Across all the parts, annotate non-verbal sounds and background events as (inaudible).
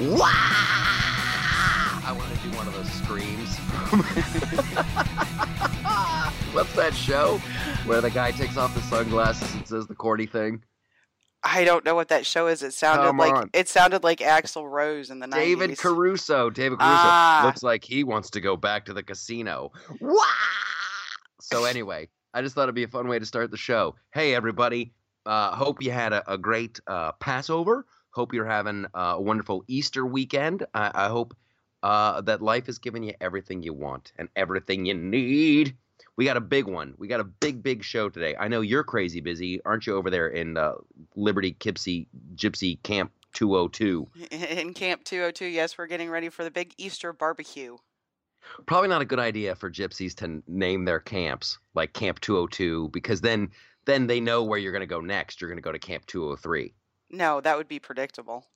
Wow! I want to do one of those screams. (laughs) What's that show where the guy takes off the sunglasses and says the corny thing? I don't know what that show is. It sounded Come like on. it sounded like Axl Rose in the David 90s. Caruso. David Caruso Ah. looks like he wants to go back to the casino. Wow! So anyway, I just thought it'd be a fun way to start the show. Hey everybody, uh, hope you had a, a great uh, Passover. Hope you're having uh, a wonderful Easter weekend. I, I hope uh, that life has given you everything you want and everything you need. We got a big one. We got a big, big show today. I know you're crazy busy, aren't you, over there in uh, Liberty Kipsy Gypsy Camp 202? (laughs) in Camp 202. Yes, we're getting ready for the big Easter barbecue. Probably not a good idea for gypsies to name their camps like Camp 202 because then then they know where you're going to go next. You're going to go to Camp 203. No, that would be predictable.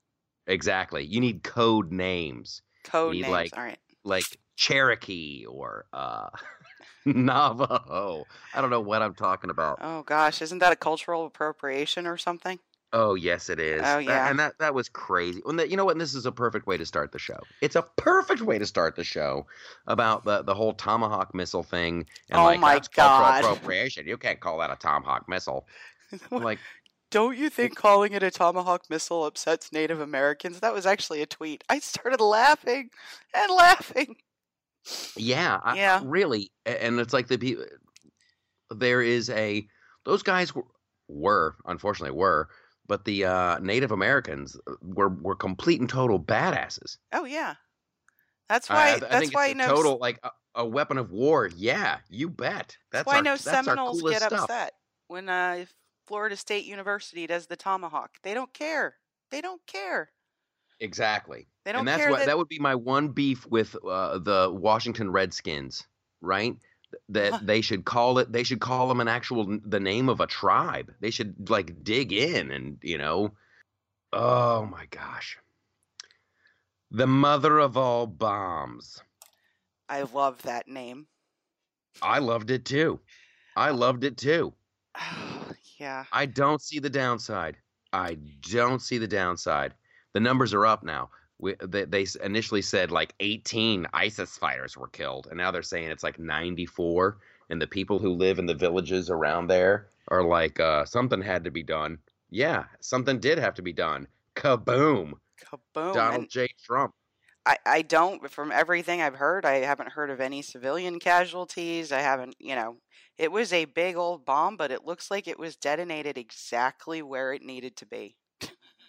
Exactly. You need code names Code names. like- All right. like Cherokee or uh, (laughs) Navajo. I don't know what I'm talking about. Oh gosh, isn't that a cultural appropriation or something? Oh yes, it is. Oh, That- yeah. and that that was crazy. And that, you know what? This is a perfect way to start the show. It's a perfect way to start the show about the the whole tomahawk missile thing. And Oh like, my cultural God. (laughs) appropriation. You can't call that a tomahawk missile. Like, Don't you think calling it a tomahawk missile upsets Native Americans? That was actually a tweet. I started laughing and laughing. yeah, I- Yeah. really. And it's like the people. There is a those guys were, were unfortunately were, but the uh, Native Americans were were complete and total badasses. Oh yeah, that's I- why. I, I that's think why it's a no. total like a, a weapon of war. Yeah, you bet. That's that's why our, no Seminoles get stuff. upset when uh, Florida State University does the tomahawk. They don't care. They don't care. Exactly. They don't and that's care what that. that would be my one beef with uh, the Washington Redskins, right? That Huh. they should call it. They should call them an actual the name of a tribe. They should like dig in and you know. Oh my gosh. The mother of all bombs. I love that name. I loved it too. I loved it too. (sighs) yeah. I don't see the downside. I don't see the downside. The numbers are up now. We, they, they initially said like 18 ISIS fighters were killed, and now they're saying it's like 94. And the people who live in the villages around there are like, uh, something had to be done. Yeah, something did have to be done. Kaboom! Kaboom. Donald And J. Trump. I, I don't, from everything I've heard, I haven't heard of any civilian casualties. I haven't, you know, it was a big old bomb, but it looks like it was detonated exactly where it needed to be.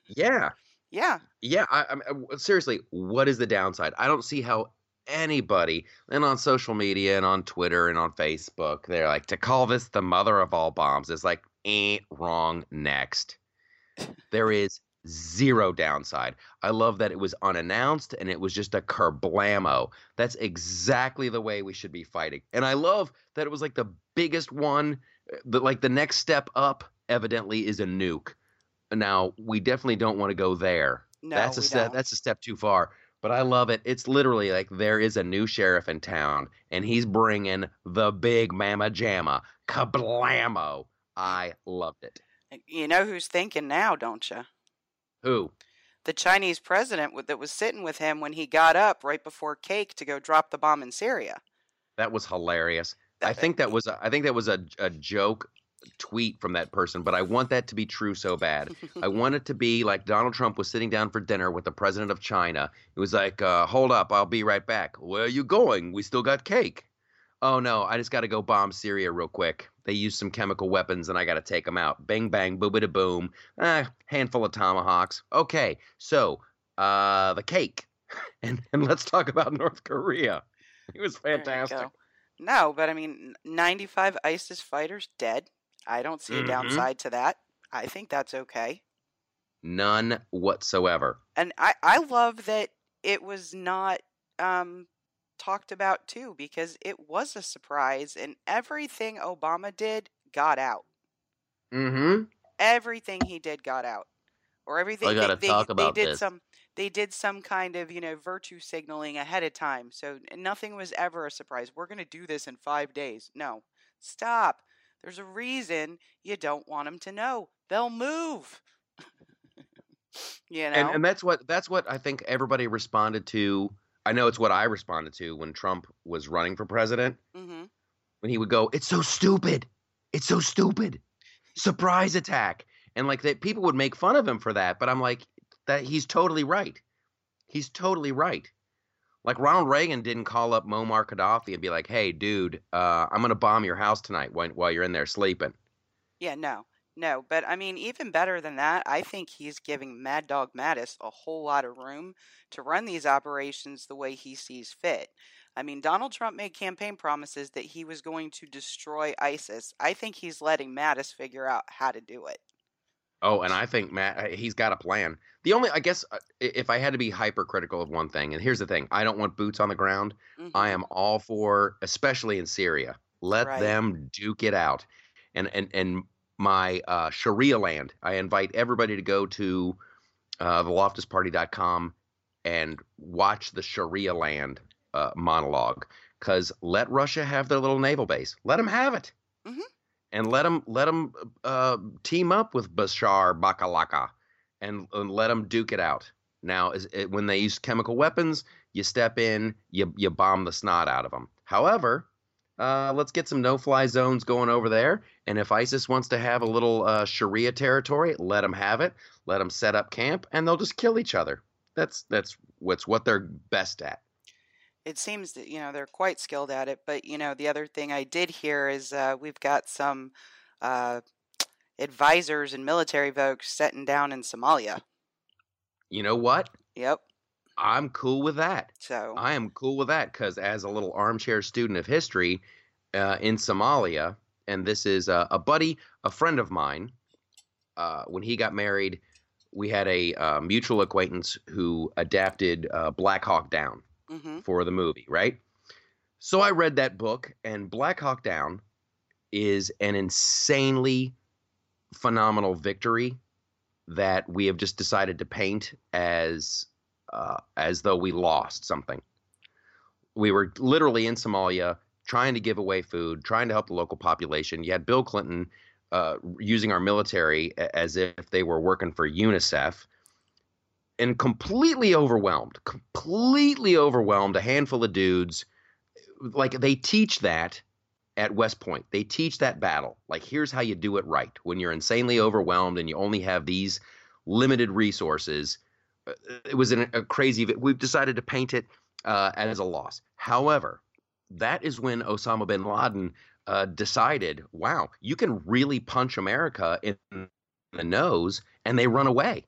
Yeah, Yeah. Yeah, I, I uh, seriously, what is the downside? I don't see how anybody, and on social media and on Twitter and on Facebook, they're like to call this the mother of all bombs is like ain't wrong. Next, there is zero downside. I love that it was unannounced and it was just a kerblamo. That's exactly the way we should be fighting. And I love that it was like the biggest one. uh, The like the next step up evidently is a nuke. Now we definitely don't want to go there No, that's a step don't. that's a step too far but i love it it's literally like there is a new sheriff in town and he's bringing the big mama jamma kablamo i loved it You know who's thinking now, don't you? Who The Chinese president that was sitting with him when he got up right before cake to go drop the bomb in Syria. that was hilarious i think that was a, i think that was a, a joke tweet from that person but i want that to be true so bad I (laughs) want it to be like Donald Trump was sitting down for dinner with the president of China. It was like, uh, hold up, I'll be right back. Where are you going? We still got cake. Oh no, I just got to go bomb Syria real quick. They used some chemical weapons and I got to take them out. Bang, bang, boobity boom. Ah, handful of tomahawks. Okay, so uh, the cake. (laughs) And, and let's talk about North Korea. It was fantastic. No, but I mean, 95 ISIS fighters dead. I don't see a Mhm. downside to that. I think that's okay. None whatsoever. And I, I love that it was not um, talked about too, because it was a surprise, and everything Obama did got out. Mm-hmm. Everything he did got out, or everything they, gotta they, talk they about did this. some they did some kind of you know virtue signaling ahead of time, so nothing was ever a surprise. We're gonna do this in five days. No, stop. There's a reason you don't want them to know. They'll move. (laughs) You know, and and that's what that's what I think everybody responded to. I know it's what I responded to when Trump was running for president. hmm When he would go, "It's so stupid, it's so stupid, surprise attack," and like that, people would make fun of him for that. But I'm like, that he's totally right. He's totally right. Like Ronald Reagan didn't call up Muammar Gaddafi and be like, "Hey, dude, uh, I'm gonna bomb your house tonight while, while you're in there sleeping." yeah, no, no. But I mean, even better than that, I think he's giving Mad Dog Mattis a whole lot of room to run these operations the way he sees fit. I mean, Donald Trump made campaign promises that he was going to destroy ISIS. I think he's letting Mattis figure out how to do it. Oh, and I think Matt, he's got a plan. The only, I guess, uh, i- if I had to be hypercritical of one thing, and here's the thing: I don't want boots on the ground. Mhm. I am all for, especially in Syria, let Right. them duke it out. And and and my uh, Sharia land, I invite everybody to go to uh, theloftusparty.com and watch the Sharia land uh, monologue. Because let Russia have their little naval base. Let them have it. Mhm. And let them let them uh, team up with Bashar Bakalaka, and, and let them duke it out. Now, is it, when they use chemical weapons, you step in, you you bomb the snot out of them. However, uh, let's get some no-fly zones going over there. And if ISIS wants to have a little uh, Sharia territory, let them have it. Let them set up camp, and they'll just kill each other. That's that's what's what they're best at. It seems that, you know, they're quite skilled at it. But, you know, the other thing I did hear is uh, we've got some uh, advisors and military folks setting down in Somalia. You know what? Yep. I'm cool with that. So, I am cool with that because as a little armchair student of history uh, in Somalia, and this is uh, a buddy, a friend of mine. Uh, when he got married, we had a uh, mutual acquaintance who adapted uh, Black Hawk Down hmm for the movie, right? So I read that book, and Black Hawk Down is an insanely phenomenal victory that we have just decided to paint as uh, as though we lost something. We were literally in Somalia trying to give away food, trying to help the local population. You had Bill Clinton uh, using our military as if they were working for UNICEF and completely overwhelmed, completely overwhelmed. A handful of dudes, like they teach that at West Point. They teach that battle. Like, here's how you do it right when you're insanely overwhelmed and you only have these limited resources. It was an, a crazy. We've decided to paint it uh, as a loss. However, that is when Osama bin Laden uh, decided, wow, you can really punch America in the nose and they run away.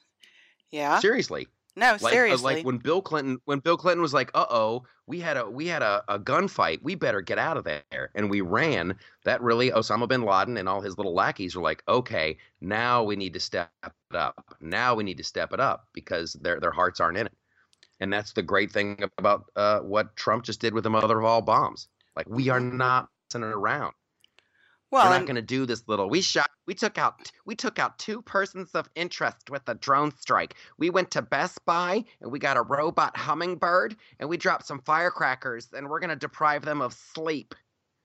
(laughs) yeah. Seriously. No, Like, uh, seriously. like when Bill Clinton when Bill Clinton was like, "Uh oh, we had a we had a, a gunfight. We better get out of there," and we ran. That really Osama bin Laden and all his little lackeys were like, "Okay, now we need to step it up. Now we need to step it up because their their hearts aren't in it." And that's the great thing about uh, what Trump just did with the mother of all bombs. Like we are not messing around. Well, We're not going to do this little. We shot. We took out. We took out two persons of interest with a drone strike. We went to Best Buy and we got a robot hummingbird and we dropped some firecrackers and we're going to deprive them of sleep.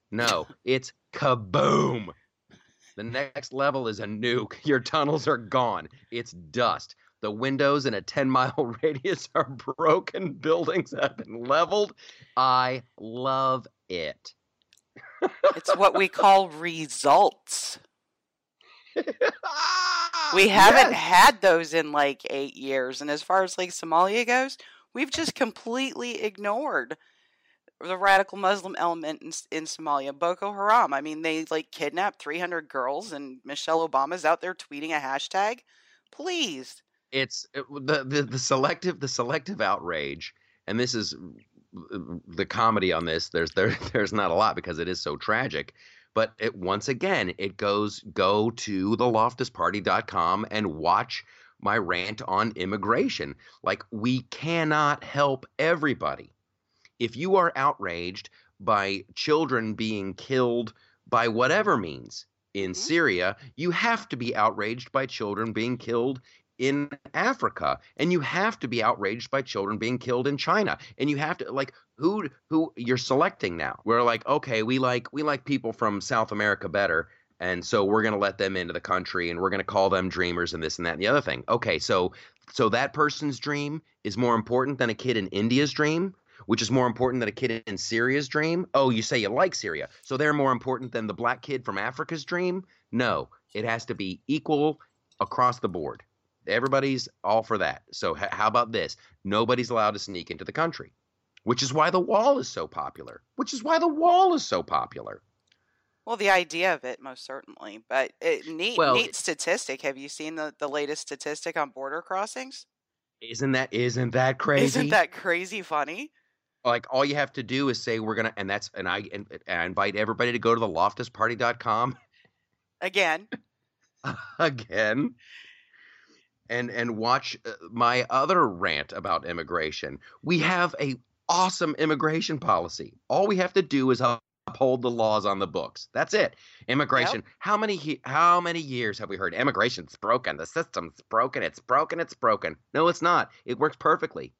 No, it's kaboom. The next level is a nuke. (laughs) Your tunnels are gone. It's dust. The windows in a 10 mile (laughs) radius are broken. Buildings have been leveled. I love it. It's what we call results. (laughs) We haven't Yes. had those in like eight years. And as far as like Somalia goes, we've just completely ignored the radical Muslim element in, in Somalia, Boko Haram. I mean, they like kidnapped 300 girls, and Michelle Obama's out there tweeting a hashtag. Please. it's it, the, the the selective the selective outrage and this is the comedy on this there's there (laughs) there's not a lot because it is so tragic but it once again it goes go to the loftusparty.com and watch my rant on immigration like we cannot help everybody if you are outraged by children being killed by whatever means in Mhm. Syria, you have to be outraged by children being killed in Africa, and you have to be outraged by children being killed in China, and you have to like who who you're selecting now. We're like, okay, we like we like people from South America better, and so we're going to let them into the country and we're going to call them dreamers and this and that and the other thing. Okay so so that person's dream is more important than a kid in india's dream which is more important than a kid in syria's dream? Oh you say you like syria so they're more important than the black kid from africa's dream? No it has to be equal across the board everybody's all for that so h- how about this nobody's allowed to sneak into the country which is why the wall is so popular which is why the wall is so popular Well, the idea of it, most certainly. But it, neat, Well, neat statistic. Have you seen the, the latest statistic on border crossings? isn't that isn't that crazy Isn't that crazy funny? like all you have to do is say we're gonna and that's and i and, and i invite everybody to go to the loftusparty.com Again, (laughs) again and and watch uh, my other rant about immigration. We have a awesome immigration policy. All we have to do is uphold the laws on the books. That's it. Immigration. How many how many years have we heard immigration's broken. The system's broken. It's broken. It's broken. No it's not. It works perfectly.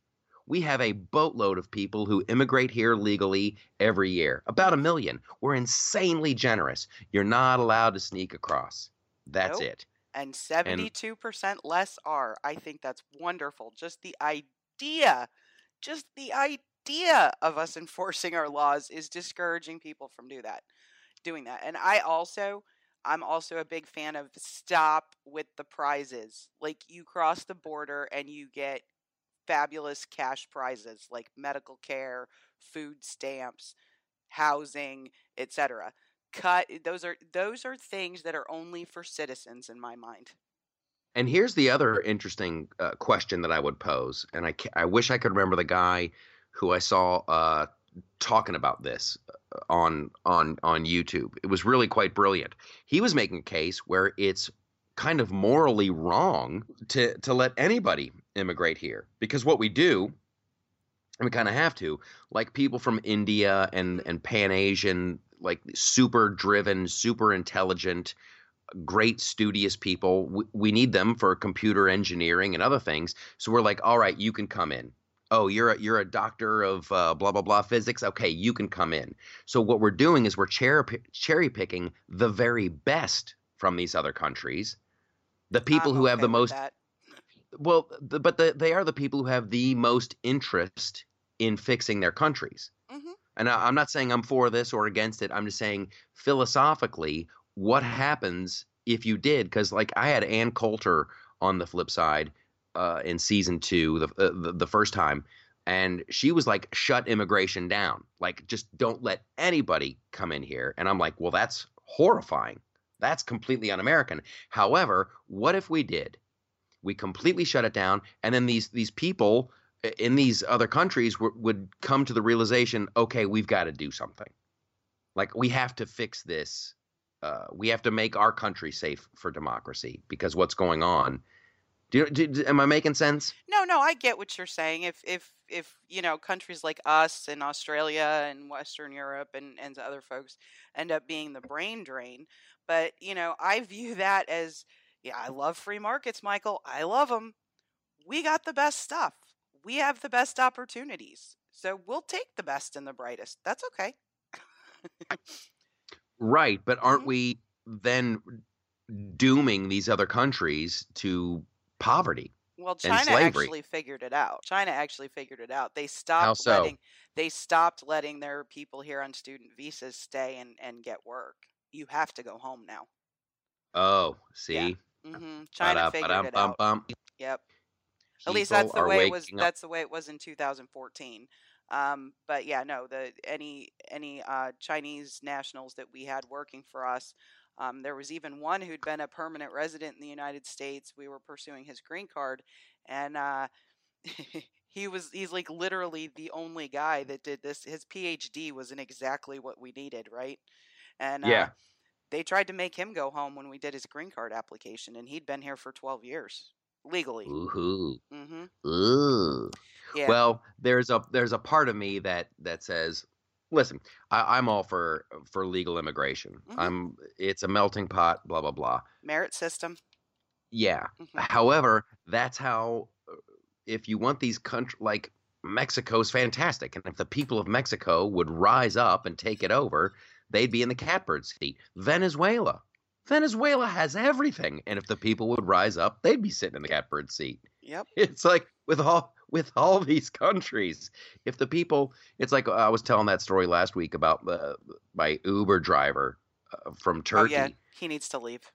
We have a boatload of people who immigrate here legally every year. About a million. We're insanely generous. You're not allowed to sneak across. That's Nope. it and 72% less are. I think that's wonderful. Just the idea, just the idea of us (laughs) enforcing our laws is discouraging people from do that, doing that. And I also I'm also a big fan of stop with the prizes. Like you cross the border and you get fabulous cash prizes like medical care, food stamps, housing, etc. Cut those are those are things that are only for citizens in my mind. And here's the other interesting uh, question that I would pose, and I I wish I could remember the guy who I saw uh, talking about this uh, on on on YouTube. It was really quite brilliant. He was making a case where it's kind of morally wrong to to let anybody immigrate here because what we do and we kind of have to like people from India and and Pan Asian like super driven, super intelligent great studious people. We, we need them for computer engineering and other things. So we're like, all right, you can come in. Oh, you're a, you're a doctor of uh, blah blah blah physics. Okay, you can come in. So what we're doing is we're cherry cherry picking the very best from these other countries, the people I'm who have the most. that. Well, the, but the, they are the people who have the most interest in fixing their countries. Mhm. And I, I'm not saying I'm for this or against it. I'm just saying philosophically, what happens if you did? Because like I had Ann Coulter on the flip side uh, in season two, the, uh, the the first time, and she was like, "Shut immigration down! Like, just don't let anybody come in here." And I'm like, "Well, that's horrifying. That's completely un-American." However, what if we did? We completely shut it down, and then these these people in these other countries w- would come to the realization, okay, we've got to do something. Like we have to fix this. Uh, we have to make our country safe for democracy because what's going on. Do, do, do- am I making sense? No, no, I get what you're saying. If if if you know countries like us and Australia and Western Europe and and other folks end up being the brain drain, but you know I view that as yeah, I love free markets, Michael. I love them. We got the best stuff. We have the best opportunities. So we'll take the best and the brightest. That's okay. (laughs) Right, but aren't Mhm. we then dooming these other countries to poverty? Well, China actually figured it out. China actually figured it out. They stopped so? letting they stopped letting their people here on student visas stay and and get work. You have to go home now. Oh, see, hmm China figured it out. Yep. At least that's the way it was. up. That's the way it was in 2014. Um, but yeah, no, the any any uh, Chinese nationals that we had working for us. Um, there was even one who'd been a permanent resident in the United States. We were pursuing his green card, and uh, (laughs) he was he's like literally the only guy that did this. His PhD was in exactly what we needed, right? And uh, Yeah. they tried to make him go home when we did his green card application, and he'd been here for 12 years legally. Ooh. hmm Ooh. Yeah. Well, there's a there's a part of me that that says, listen, I, I'm all for for legal immigration. Mhm. I'm it's a melting pot. Blah blah blah. Merit system. Yeah. Mhm. However, that's how uh, if you want these country like Mexico's fantastic, and if the people of Mexico would rise up and take it over, they'd be in the catbird seat. Venezuela, Venezuela has everything, and if the people would rise up, they'd be sitting in the catbird seat. Yep. (laughs) It's like with all with all these countries, if the people, it's like I was telling that story last week about uh, my Uber driver uh, from Turkey. Oh yeah, he needs to leave.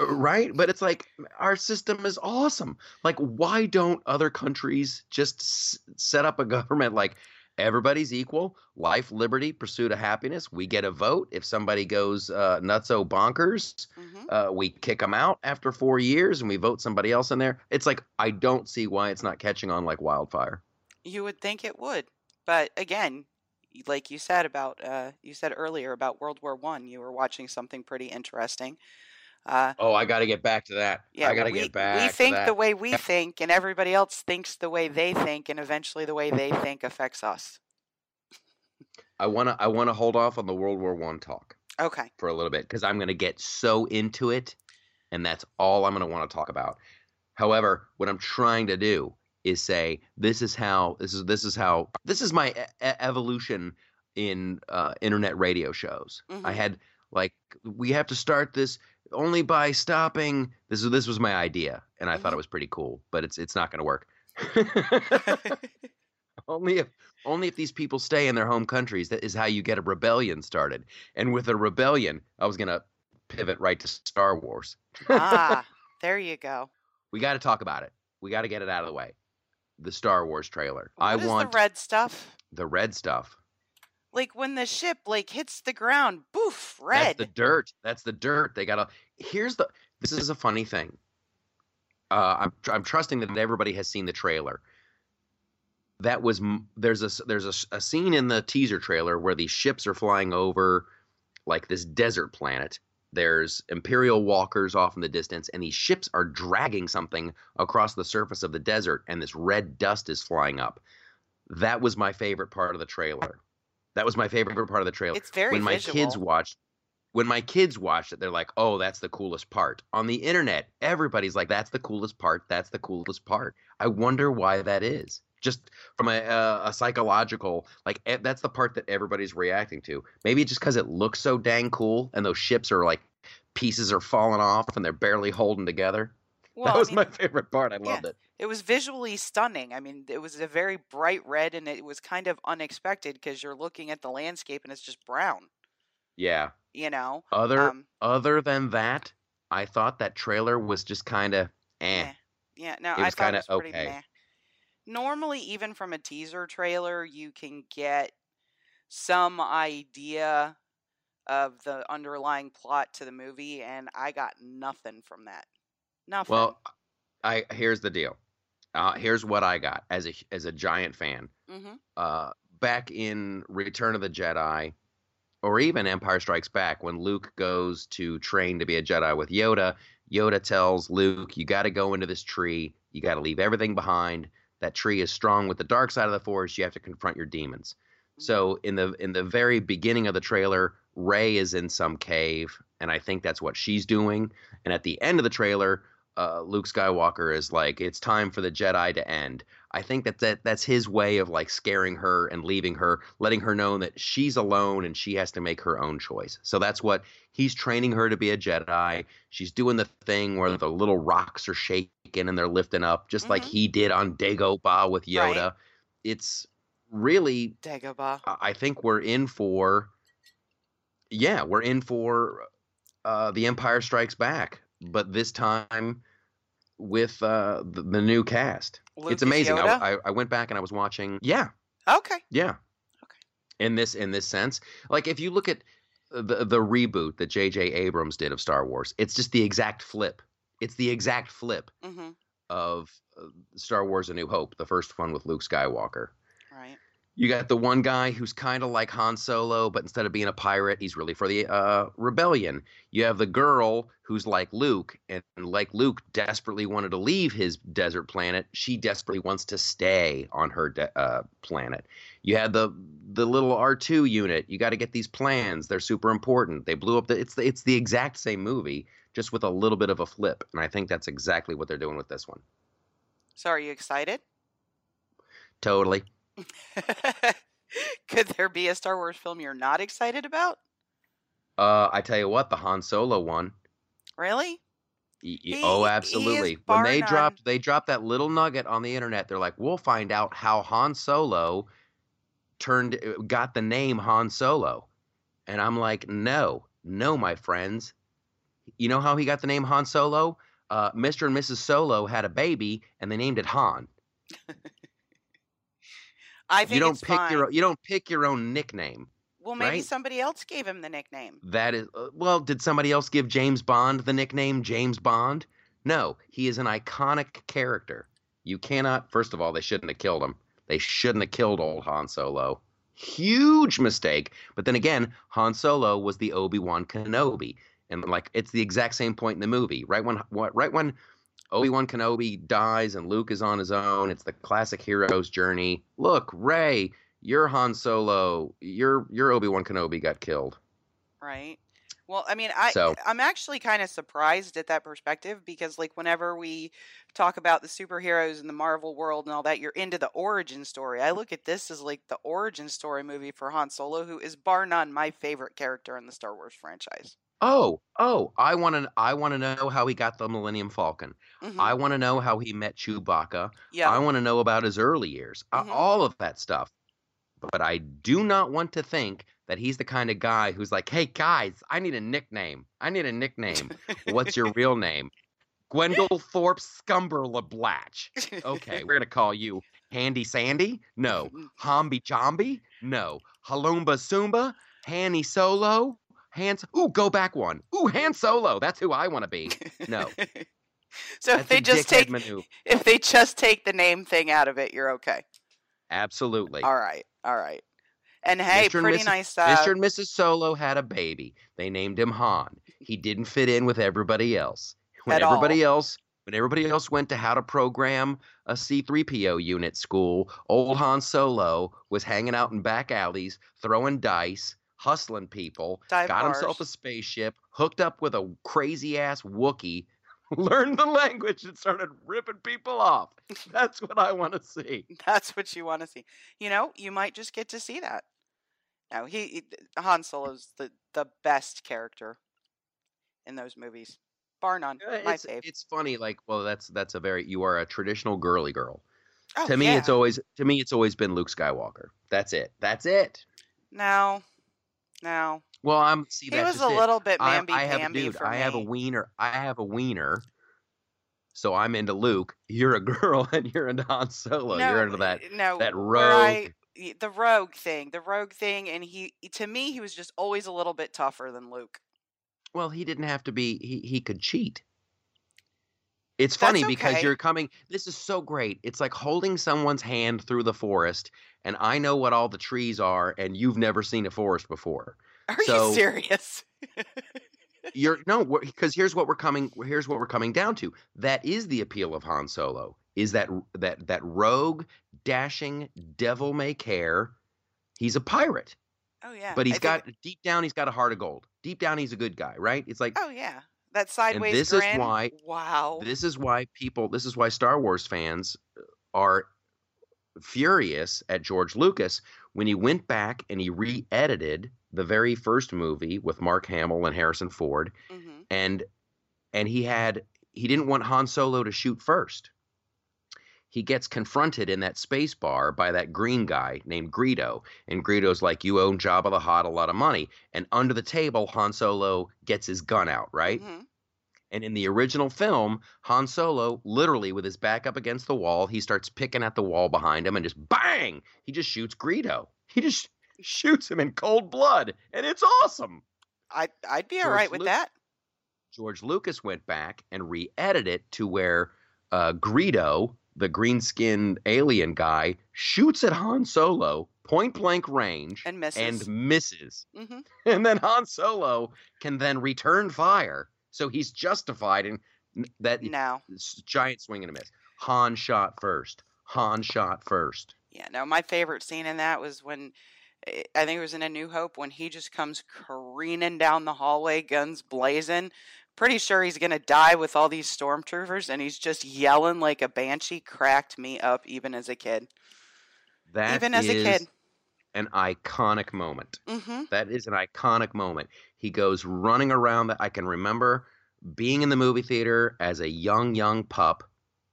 Uh, right but it's like our system is awesome like why don't other countries just s- set up a government like everybody's equal life liberty pursuit of happiness. We get a vote. If somebody goes uh, nutso bonkers hmm uh, we kick them out after four years and we vote somebody else in there. It's like i don't see why it's not catching on like wildfire. You would think it would, but again, like you said about uh, you said earlier about World War One, you were watching something pretty interesting. Uh, oh i gotta get back to that yeah, i gotta we get back we to think the way we think, and everybody else thinks the way they think, and eventually the way they think affects us. i want to i want to hold off on the world war one talk Okay. for a little bit because I'm going to get so into it, and that's all I'm going to want to talk about. However, what I'm trying to do is say this is how this is this is how this is my e- evolution in uh, internet radio shows. I Mhm. had like we have to start this only by stopping. This is this was my idea, and I thought it was pretty cool, but it's it's not going to work. (laughs) (laughs) only if only if these people stay in their home countries that is how you get a rebellion started and with a rebellion i was going to pivot right to star wars ah, (laughs) there you go. we got to talk about it we got to get it out of the way the star wars trailer i What is want the red stuff? the red stuff Like when the ship like hits the ground, boof, red. that's the dirt that's the dirt they got to here's the this is a funny thing. Uh, I'm, I'm trusting that everybody has seen the trailer. That was there's a there's a scene in the teaser trailer where these ships are flying over like this desert planet. There's imperial walkers off in the distance and these ships are dragging something across the surface of the desert and this red dust is flying up. That was my favorite part of the trailer that was my favorite part of the trailer it's very when my visual. kids watched when my kids watched it they're like oh that's the coolest part. On the internet everybody's like that's the coolest part. That's the coolest part. I wonder why that is. Just from a, a, a psychological like e- that's the part that everybody's reacting to. Maybe just because it looks so dang cool and those ships are like pieces are falling off and they're barely holding together (laughs) well, that I was mean, my favorite part i yeah. loved it it was visually stunning. I mean, it was a very bright red, and it was kind of unexpected because you're looking at the landscape and it's just brown. yeah You know. other Um, other than that i thought that trailer was just kind of eh eh. Yeah. No, I thought it was pretty okay. meh. Normally, even from a teaser trailer, you can get some idea of the underlying plot to the movie, and I got nothing from that. Nothing. Well, I here's the deal. Uh, here's what I got as a as a giant fan. hmm Uh, back in Return of the Jedi, or even Empire Strikes Back, when Luke goes to train to be a Jedi with Yoda, Yoda tells Luke, "You got to go into this tree. You got to leave everything behind. That tree is strong with the dark side of the Force. You have to confront your demons." So in the in the very beginning of the trailer, Rey is in some cave, and I think that's what she's doing. And at the end of the trailer, uh, Luke Skywalker is like, "It's time for the Jedi to end." I think that, that that's his way of like scaring her and leaving her, letting her know that she's alone and she has to make her own choice. So that's what he's training her to be a Jedi. She's doing the thing where the little rocks are shaking and they're lifting up, just like Mhm. he did on Dagobah with Right. Yoda. It's really Dagobah. I I think we're in for yeah, we're in for uh the Empire Strikes Back, but this time with uh the, the new cast. It's amazing. I, I I went back and I was watching yeah, Okay. yeah. Okay. In this in this sense, like if you look at the the reboot that J.J. Abrams did of Star Wars, it's just the exact flip. It's the exact flip hmm of uh, Star Wars: A New Hope, the first one with Luke Skywalker. You got the one guy who's kind of like Han Solo, but instead of being a pirate, he's really for the uh, rebellion. You have the girl who's like Luke, and like Luke desperately wanted to leave his desert planet. She desperately wants to stay on her de- uh, planet. You had the the little R two unit. You got to get these plans. They're super important. They blew up the. It's the, it's the exact same movie, just with a little bit of a flip. And I think that's exactly what they're doing with this one. So, are you excited? Totally. (laughs) Could there be a Star Wars film you're not excited about? Uh, I tell you what, the Han Solo one, Really? Y- He- oh, absolutely. When they none. dropped, they dropped that little nugget on the internet. They're like, "We'll find out how Han Solo turned, uh, got the name Han Solo," and I'm like, "No, no, my friends. You know how he got the name Han Solo? Uh, Mr. and Mrs. Solo had a baby, and they named it Han. (laughs) I think You don't pick fine. your, you don't pick your own nickname. well, maybe right? somebody else gave him the nickname. That is, uh, well, did somebody else give James Bond the nickname James Bond? No, he is an iconic character. You cannot, first of all, they shouldn't have killed him. They shouldn't have killed old Han Solo. Huge mistake. But then again, Han Solo was the Obi Wan Kenobi, and like it's the exact same point in the movie. Right when, what, right when Obi Wan Kenobi dies and Luke is on his own, it's the classic hero's journey. Look, Rey, you're Han Solo. Your your Obi Wan Kenobi got killed. Right. Well, I mean, I So- I'm actually kind of surprised at that perspective because like whenever we talk about the superheroes in the Marvel world and all that, you're into the origin story. I look at this as like the origin story movie for Han Solo, who is bar none my favorite character in the Star Wars franchise. Oh, oh, I want to I want to know how he got the Millennium Falcon. Mhm. I want to know how he met Chewbacca. yeah. I want to know about his early years. uh, Mhm. all of that stuff. But I do not want to think that he's the kind of guy who's like, "Hey guys, I need a nickname. I need a nickname. What's your real name?" (laughs) Gwendol Thorpe Scumber LeBlatch. Okay, we're gonna call you Handy Sandy? No. Homby Jomby? No. Halumba Sumba? Hanny Solo? Hans? Ooh, go back one. Ooh, Han Solo. That's who I want to be. (laughs) No. so if they just take maneuver. if they just take the name thing out of it, you're okay. Absolutely. All right. All right. And hey, Mr. and pretty Mrs. nice. Uh, Mr. and Mrs. Solo had a baby. They named him Han. He didn't fit in with everybody else. When At all. everybody else when everybody else went to how to program a C3PO unit school, old Han Solo was hanging out in back alleys, throwing dice, hustling people, Dive got himself a spaceship, hooked up with a crazy ass Wookiee, (laughs) learned the language and started ripping people off. (laughs) That's what I want to see. That's what you want to see. You know, you might just get to see that. No, he, he Han Solo's the the best character in those movies, bar none. Uh, My It's, fave. it's funny, like, well, that's that's a very you are a traditional girly girl. Oh, to me, it's always to me it's always been Luke Skywalker. That's it. That's it. no, no. Well, I'm see He was a it. little bit I, mamby I have a pamby for I have a me. wiener. I have a wiener. So I'm into Luke. You're a (laughs) girl, and you're into Han Solo. no, you're into that no. that where I- rogue. the rogue thing, the rogue thing, and he to me he was just always a little bit tougher than Luke. Well, he didn't have to be. He he could cheat. It's funny because you're coming. This is so great. It's like holding someone's hand through the forest, and I know what all the trees are, and you've never seen a forest before. Are So- you serious? You're (laughs) no, because here's what we're coming. Here's what we're coming down to. That is the appeal of Han Solo. Is that that that rogue, dashing, devil may care? He's a pirate, oh yeah, but I he's think- got deep down. He's got a heart of gold. Deep down, he's a good guy, right? It's like Oh yeah, that sideways this is why- Wow. This is why people, this is why Star Wars fans are furious at George Lucas when he went back and he re edited the very first movie with Mark Hamill and Harrison Ford. hmm And, and he had, he didn't want Han Solo to shoot first. He gets confronted in that space bar by that green guy named Greedo. And Greedo's like, You owe Jabba the Hutt a lot of money. And under the table, Han Solo gets his gun out, right? hmm And in the original film, Han Solo, literally with his back up against the wall, he starts picking at the wall behind him and just bang! He just shoots Greedo. He just shoots him in cold blood, and it's awesome. I'd I'd be all George right with Lu- that. George Lucas went back and re-edited it to where uh, Greedo, the green-skinned alien guy, shoots at Han Solo point blank range And misses. and misses. hmm (laughs) and then Han Solo can then return fire. So he's justified in that No. s- giant swing and a miss. Han shot first. Han shot first. Yeah, no, my favorite scene in that was when eh, I think it was in A New Hope when he just comes careening down the hallway, guns blazing. Pretty sure he's gonna die with all these stormtroopers, and he's just yelling like a banshee. Cracked me up even as a kid. That even as a kid. an iconic moment. Mm-hmm. That is an iconic moment. He goes running around that I can remember being in the movie theater as a young, young pup,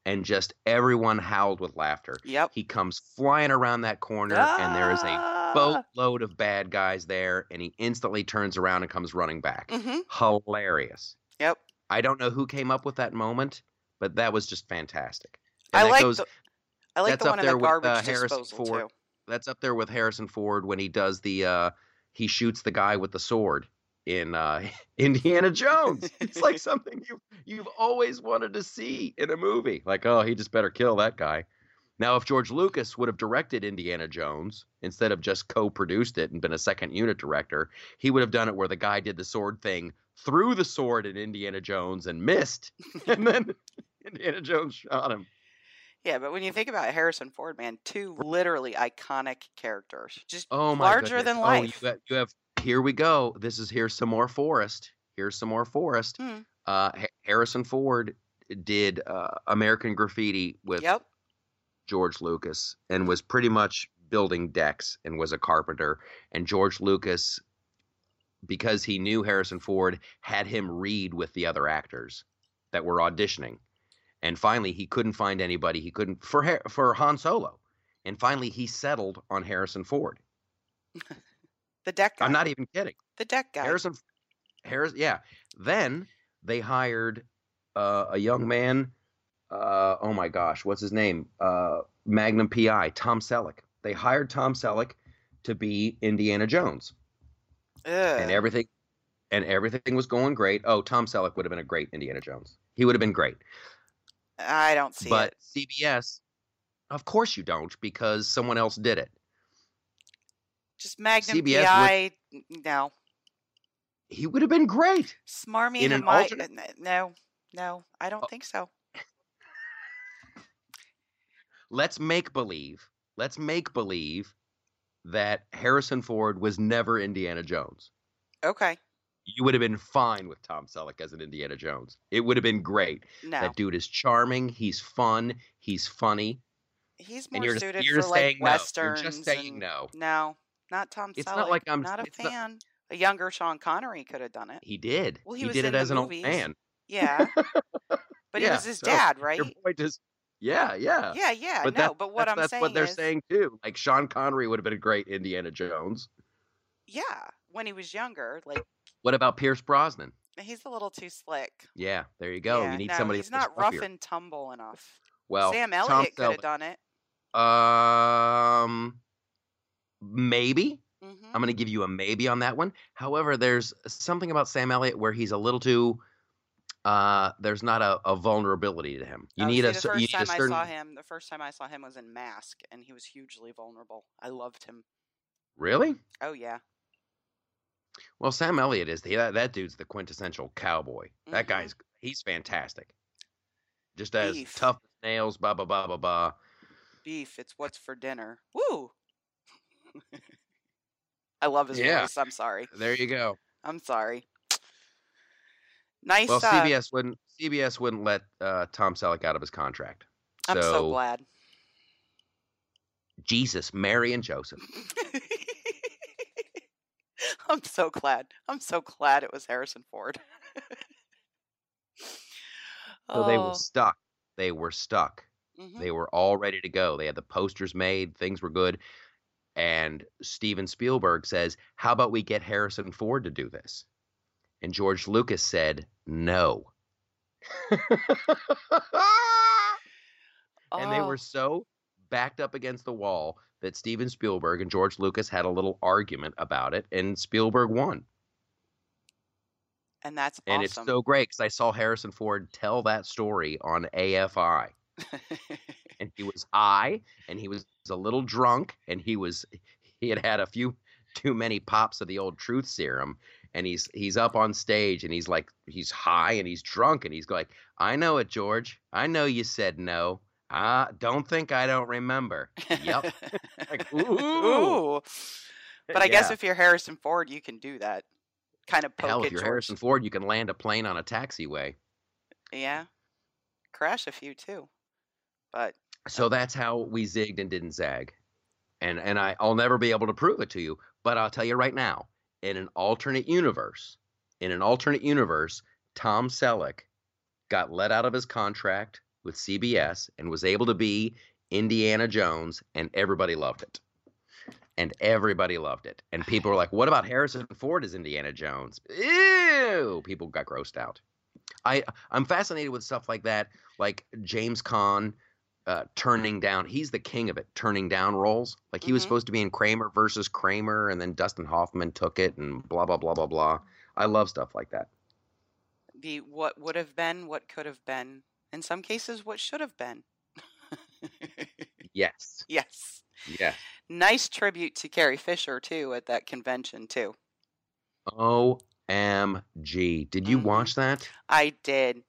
and just everyone howled with laughter. Yep. He comes flying around that corner, and there is a Ah! boatload of bad guys there, and he instantly turns around and comes running back. Mhm. Hilarious. Yep. I don't know who came up with that moment, but that was just fantastic. I And that like goes- the I like the one in there the with, uh, garbage Harrison disposal Ford. too. that's up there with Harrison Ford when he does the uh he shoots the guy with the sword in uh (laughs) Indiana Jones. It's like (laughs) something you you've always wanted to see in a movie. Like, oh, he just better kill that guy. Now, if George Lucas would have directed Indiana Jones instead of just co-produced it and been a second unit director, he would have done it where the guy did the sword thing, threw the sword at Indiana Jones and missed, (laughs) and then (laughs) Indiana Jones shot him. Yeah, but when you think about Harrison Ford, man, two literally iconic characters, just Oh my larger goodness. than Oh, life. you, have, you have here we go. This is here's some more Forest. Here's some more Forest. Hmm. Uh, Ha- Harrison Ford did uh, American Graffiti with Yep. George Lucas and was pretty much building decks and was a carpenter. And George Lucas, because he knew Harrison Ford, had him read with the other actors that were auditioning. And finally, he couldn't find anybody. He couldn't for for Han Solo. And finally, he settled on Harrison Ford. (laughs) The deck guy. I'm not even kidding. the deck guy. Harrison, Harris, yeah. Then they hired uh, a young man. Uh, oh my gosh, what's his name? Uh, Magnum PI, Tom Selleck. They hired Tom Selleck to be Indiana Jones, And everything, and everything was going great. Oh, Tom Selleck would have been a great Indiana Jones. He would have been great. I don't see but it. CBS, of course you don't, because someone else did it. Just Magnum CBS PI. n- No. He would have been great. Smarmy In an Hermi- alternate- No. No, I don't Oh. think so. (laughs) let's make believe let's make believe that Harrison Ford was never Indiana Jones. Okay. You would have been fine with Tom Selleck as an Indiana Jones. It would have been great. No. That dude is charming. He's fun. He's funny. He's more just, suited you're for just like saying westerns. no. You're just saying no. No, not Tom It's Selleck. not like I'm- not a it's not- fan. A younger Sean Connery could have done it. He did. Well, he he was did it as an old man. Yeah. (laughs) But he Yeah, was his so dad, right? Your point is, yeah, yeah. Yeah, yeah. But no, that- but what that's, I'm that's saying what they're is, saying too. Like Sean Connery would have been a great Indiana Jones. yeah, when he was younger, like What about Pierce Brosnan? he's a little too slick. Yeah, there you go. Yeah, you need no, somebody. He's not rough fluffier. and tumble enough. Well, Sam Elliott could have done it. Um, maybe. hmm I'm going to give you a maybe on that one. However, there's something about Sam Elliott where he's a little too. Uh, there's not a, a vulnerability to him. You Oh, need see, a the first you need a time certain. I saw him, the first time I saw him was in Mask, and he was hugely vulnerable. I loved him. Really? Oh yeah, Well, Sam Elliott is the that, that dude's the quintessential cowboy. That Mhm. guy's he's fantastic. Just as Beef. tough as nails. Blah blah blah blah blah. beef. It's what's for dinner. Woo! (laughs) I love his Yeah. voice. I'm sorry. There you go. I'm sorry. Nice. Well, uh, CBS wouldn't CBS wouldn't let uh, Tom Selleck out of his contract. I'm so glad. Jesus, Mary and Joseph. (laughs) I'm so glad. I'm so glad it was Harrison Ford. (laughs) So they Oh, were stuck. They were stuck. mhm. They were all ready to go. They had the posters made, things were good. And Steven Spielberg says, How about we get Harrison Ford to do this? And George Lucas said, No. (laughs) and they Oh, were so backed up against the wall that Steven Spielberg and George Lucas had a little argument about it, and Spielberg won. and that's And it's so great because I saw Harrison Ford tell that story on AFI. (laughs) and he was high and he was a little drunk and he was he had had a few too many pops of the old truth serum and he's he's up on stage and he's like he's high and he's drunk and he's like i know it george i know you said no ah don't think i don't remember yep like (laughs) ooh, Ooh. But I guess if you're Harrison Ford, you can do that. Kind of poke hell if you're George. harrison ford you can land a plane on a taxiway Yeah. Crash a few too. But So that's how we zigged and didn't zag. And and I, I'll never be able to prove it to you, but I'll tell you right now, in an alternate universe, in an alternate universe, Tom Selleck got let out of his contract with CBS and was able to be Indiana Jones, and everybody loved it. And everybody loved it. And people were like, what about Harrison Ford as Indiana Jones? Ew! People got grossed out. I, I'm fascinated with stuff like that, like James Caan uh, turning down. He's the king of it, turning down roles. Like he was Mhm. supposed to be in Kramer versus Kramer, and then Dustin Hoffman took it, and blah blah blah blah blah. I love stuff like that. The what would have been, what could have been, in some cases, what should have been. (laughs) Yes, yes. yeah. Nice tribute to Carrie Fisher, too, at that convention, too. OMG. Did you Mhm. watch that? I did.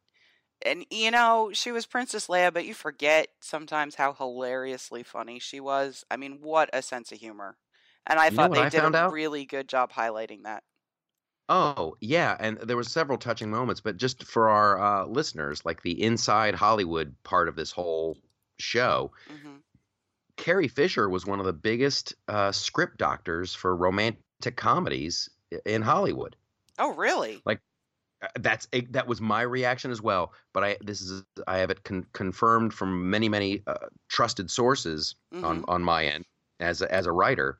And, you know, she was Princess Leia, but you forget sometimes how hilariously funny she was. I mean, what a sense of humor. And I You thought they I did a out? really good job highlighting that. Oh, yeah, and there were several touching moments, but just for our uh, listeners, like the inside Hollywood part of this whole show, hmm Carrie Fisher was one of the biggest uh, script doctors for romantic comedies in Hollywood. Oh, really? Uh, That's it- that was my reaction as well. But I this is I have it con- confirmed from many many uh, trusted sources on hmm on my end as a, as a writer.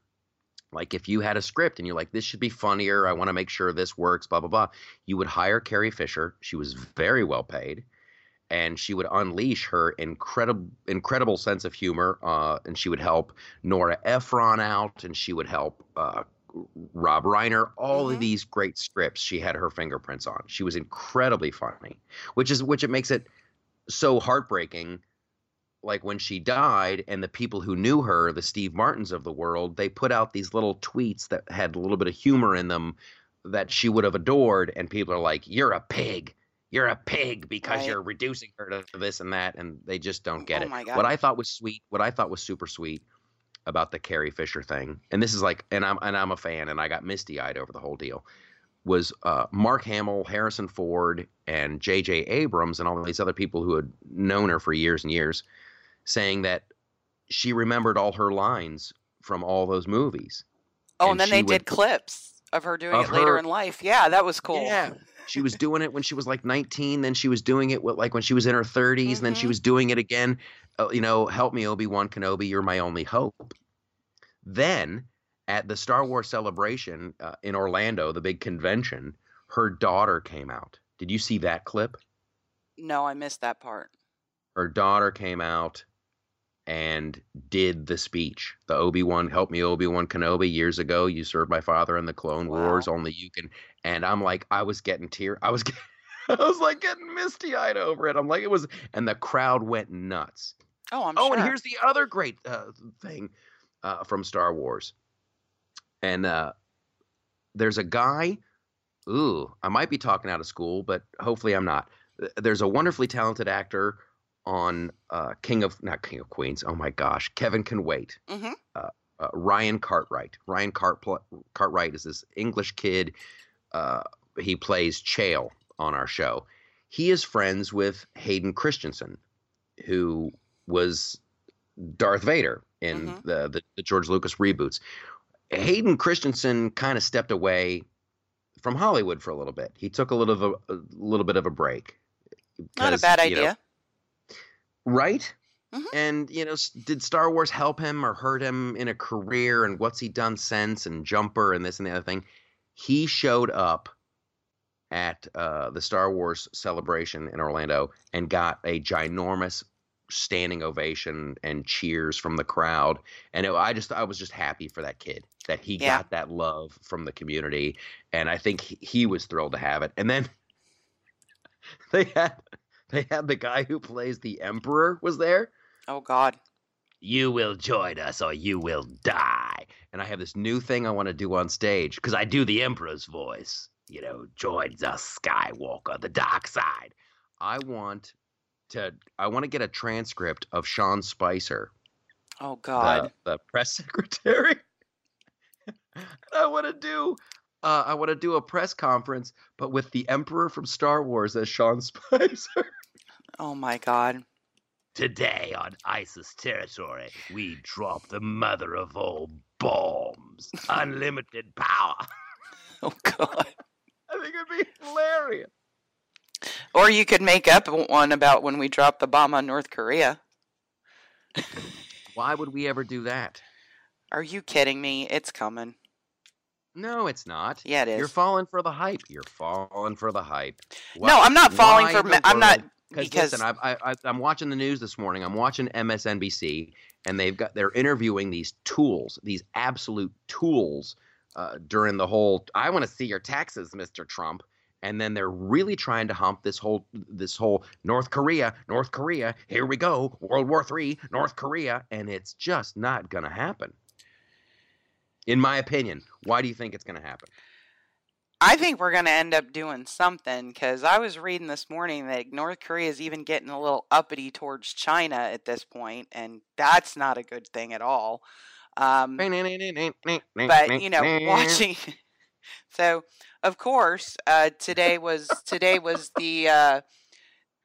Like if you had a script and you're like, this should be funnier, I want to make sure this works, blah blah blah. You would hire Carrie Fisher. She was very well paid, and she would unleash her incredible incredible sense of humor. Uh, and she would help Nora Ephron out, and she would help uh, Rob Reiner. All Mhm. of these great scripts, she had her fingerprints on. She was incredibly funny, which is which it makes it so heartbreaking like when she died and the people who knew her the steve martins of the world they put out these little tweets that had a little bit of humor in them that she would have adored and people are like you're a pig you're a pig because Right. you're reducing her to this and that and they just don't get Oh it what i thought was sweet what i thought was super sweet about the carrie fisher thing and this is like and i'm and i'm a fan and i got misty-eyed over the whole deal was uh, Mark Hamill, Harrison Ford, and J.J. Abrams, and all these other people who had known her for years and years, saying that she remembered all her lines from all those movies. Oh, and and then they would- did clips of her doing Of it later her- in life. Yeah, that was cool. Yeah. She was doing it when she was like 19, then she was doing it with, like when she was in her 30s, and then she Mhm. was doing it again. Uh, you know, help me, Obi Wan Kenobi, you're my only hope. Then at the Star Wars celebration uh, in Orlando, the big convention, her daughter came out. Did you see that clip? No, I missed that part. her daughter came out and did the speech. The Obi Wan, help me, Obi Wan Kenobi. Years ago, you served my father in the Clone Wars. Wow. Only you can. And I'm like, I was getting tear. I was, (laughs) get- (laughs) I was like getting misty eyed over it. I'm like, it was, and the crowd went nuts. Oh, I'm oh, sure. and here's the other great uh, thing uh, from Star Wars. And uh, there's a guy. Ooh, I might be talking out of school, but hopefully I'm not. There's a wonderfully talented actor on uh, King of not King of Queens. Oh my gosh, Kevin can wait. Mhm. Uh, uh, Ryan Cartwright. Ryan Cart- Cartwright is this English kid. Uh, he plays Chale on our show. He is friends with Hayden Christensen, who was Darth Vader in Mhm. the, the the George Lucas reboots. Hayden Christensen kind of stepped away from Hollywood for a little bit. He took a little of a, a little bit of a break. Not a bad you know, idea. right? Mhm. And you know, did Star Wars help him or hurt him in a career? And what's he done since? And Jumper and this and the other thing. He showed up at uh, the Star Wars celebration in Orlando and got a ginormous standing ovation and cheers from the crowd. And it, I just, I was just happy for that kid that he Yeah. got that love from the community, and I think he, he was thrilled to have it. And then (laughs) they had, they had the guy who plays the Emperor was there Oh God. you will join us or you will die. And I have this new thing I want to do on stage because I do the Emperor's voice. You know, join the Skywalker, the dark side. I want to I want to get a transcript of Sean Spicer, Oh God. the press (laughs) secretary. I want to do uh, I want to do a press conference, but with the Emperor from Star Wars as Sean (laughs) Spicer. Oh my God. Today on ISIS territory, we drop the mother of all bombs. Unlimited power. (laughs) Oh God. I think it'd be hilarious. Or you could make up one about when we dropped the bomb on North Korea. (laughs) Why would we ever do that? Are you kidding me? It's coming. No, it's not. Yeah, it is. You're falling for the hype. You're falling for the hype. no, I'm not falling for. in ma- the I'm not because listen, I, I, I, I'm watching the news this morning. I'm watching MSNBC, and they've got they're interviewing these tools, these absolute tools, uh, during the whole. I want to see your taxes, Mr. Trump. And then they're really trying to hump this whole this whole North Korea, North Korea. Here we go, World War Three, North Korea, and it's just not going to happen. In my opinion, why do you think it's going to happen? I think we're going to end up doing something because I was reading this morning that North Korea is even getting a little uppity towards China at this point, and that's not a good thing at all. Um, but you know, (laughs) watching. so, of course, uh, today was today was the uh,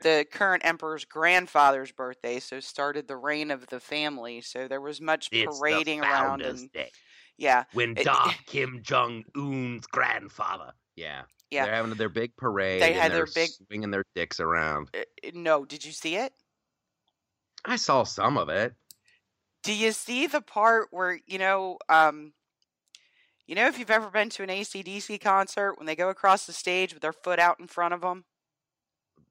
the current emperor's grandfather's birthday, so started the reign of the family. So there was much It's parading around, and Day. yeah, when Darth (laughs) Kim Jong Un's grandfather. Yeah, Yeah. They're having their big parade. They had their big- swinging their dicks around. Uh, no, did you see it? I saw some of it. Do you see the part where you know, um, you know, if you've ever been to an ACDC concert when they go across the stage with their foot out in front of them?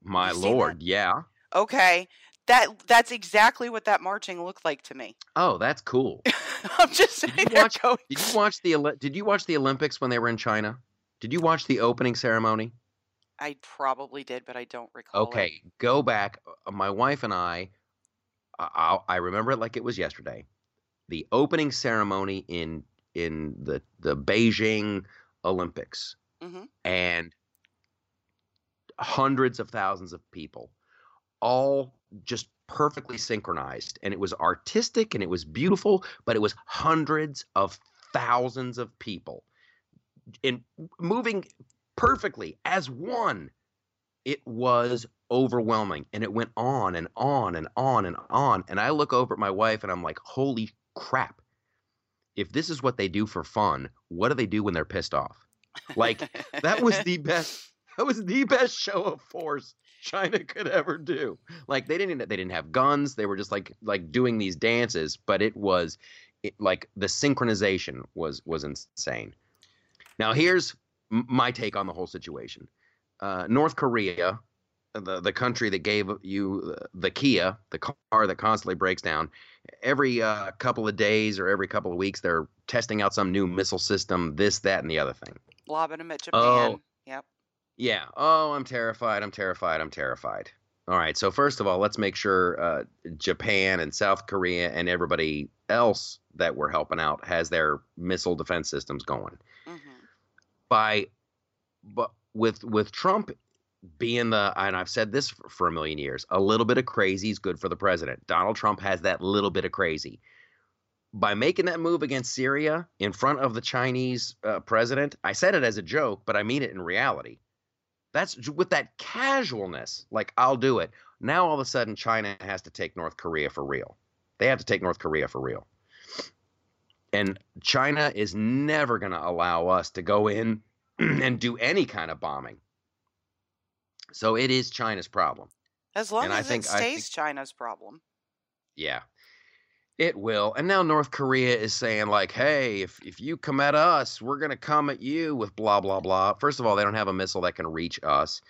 My lord, yeah. Okay, that that's exactly what that marching looked like to me. Oh, that's cool. (laughs) I'm just Did you watch- going, Did you watch the Did you watch the Olympics when they were in China? Did you watch the opening ceremony? I probably did, but I don't recall. it. Okay, go back. Uh, My wife and I, I, I remember it like it was yesterday. The opening ceremony in in the the Beijing Olympics, Mhm. and hundreds of thousands of people, all just perfectly synchronized, and it was artistic and it was beautiful, but it was hundreds of thousands of people in moving perfectly as one it was overwhelming and it went on and on and on and on and i look over at my wife and i'm like holy crap. If this is what they do for fun what do they do when they're pissed off? Like that was the best (laughs) that was the best show of force china could ever do. Like they didn't they didn't have guns they were just like like doing these dances but it was it, like the synchronization was was insane. Now here's my take on the whole situation. Uh, North Korea, the the country that gave you the Kia, the car that constantly breaks down, every uh, couple of days or every couple of weeks, they're testing out some new missile system, this, that, and the other thing. lobbing them at Japan. Oh. Yep. Yeah. Oh, I'm terrified. I'm terrified. I'm terrified. All right. So first of all, let's make sure uh, Japan and South Korea and everybody else that we're helping out has their missile defense systems going. hmm by but with with Trump being the and I've said this for, a million years, a little bit of crazy is good for the president. Donald Trump has that little bit of crazy. By making that move against Syria in front of the Chinese uh, president, I said it as a joke, but I mean it in reality. That's with that casualness, like I'll do it. Now all of a sudden, China has to take North Korea for real. They have to take North Korea for real. And China is never going to allow us to go in (clears throat) and do any kind of bombing. So it is China's problem. As long And I as think- it I think- stays China's problem. Yeah. It will. And now North Korea is saying, like, hey, if, if you come at us, we're going to come at you with blah, blah, blah. First of all, they don't have a missile that can reach us.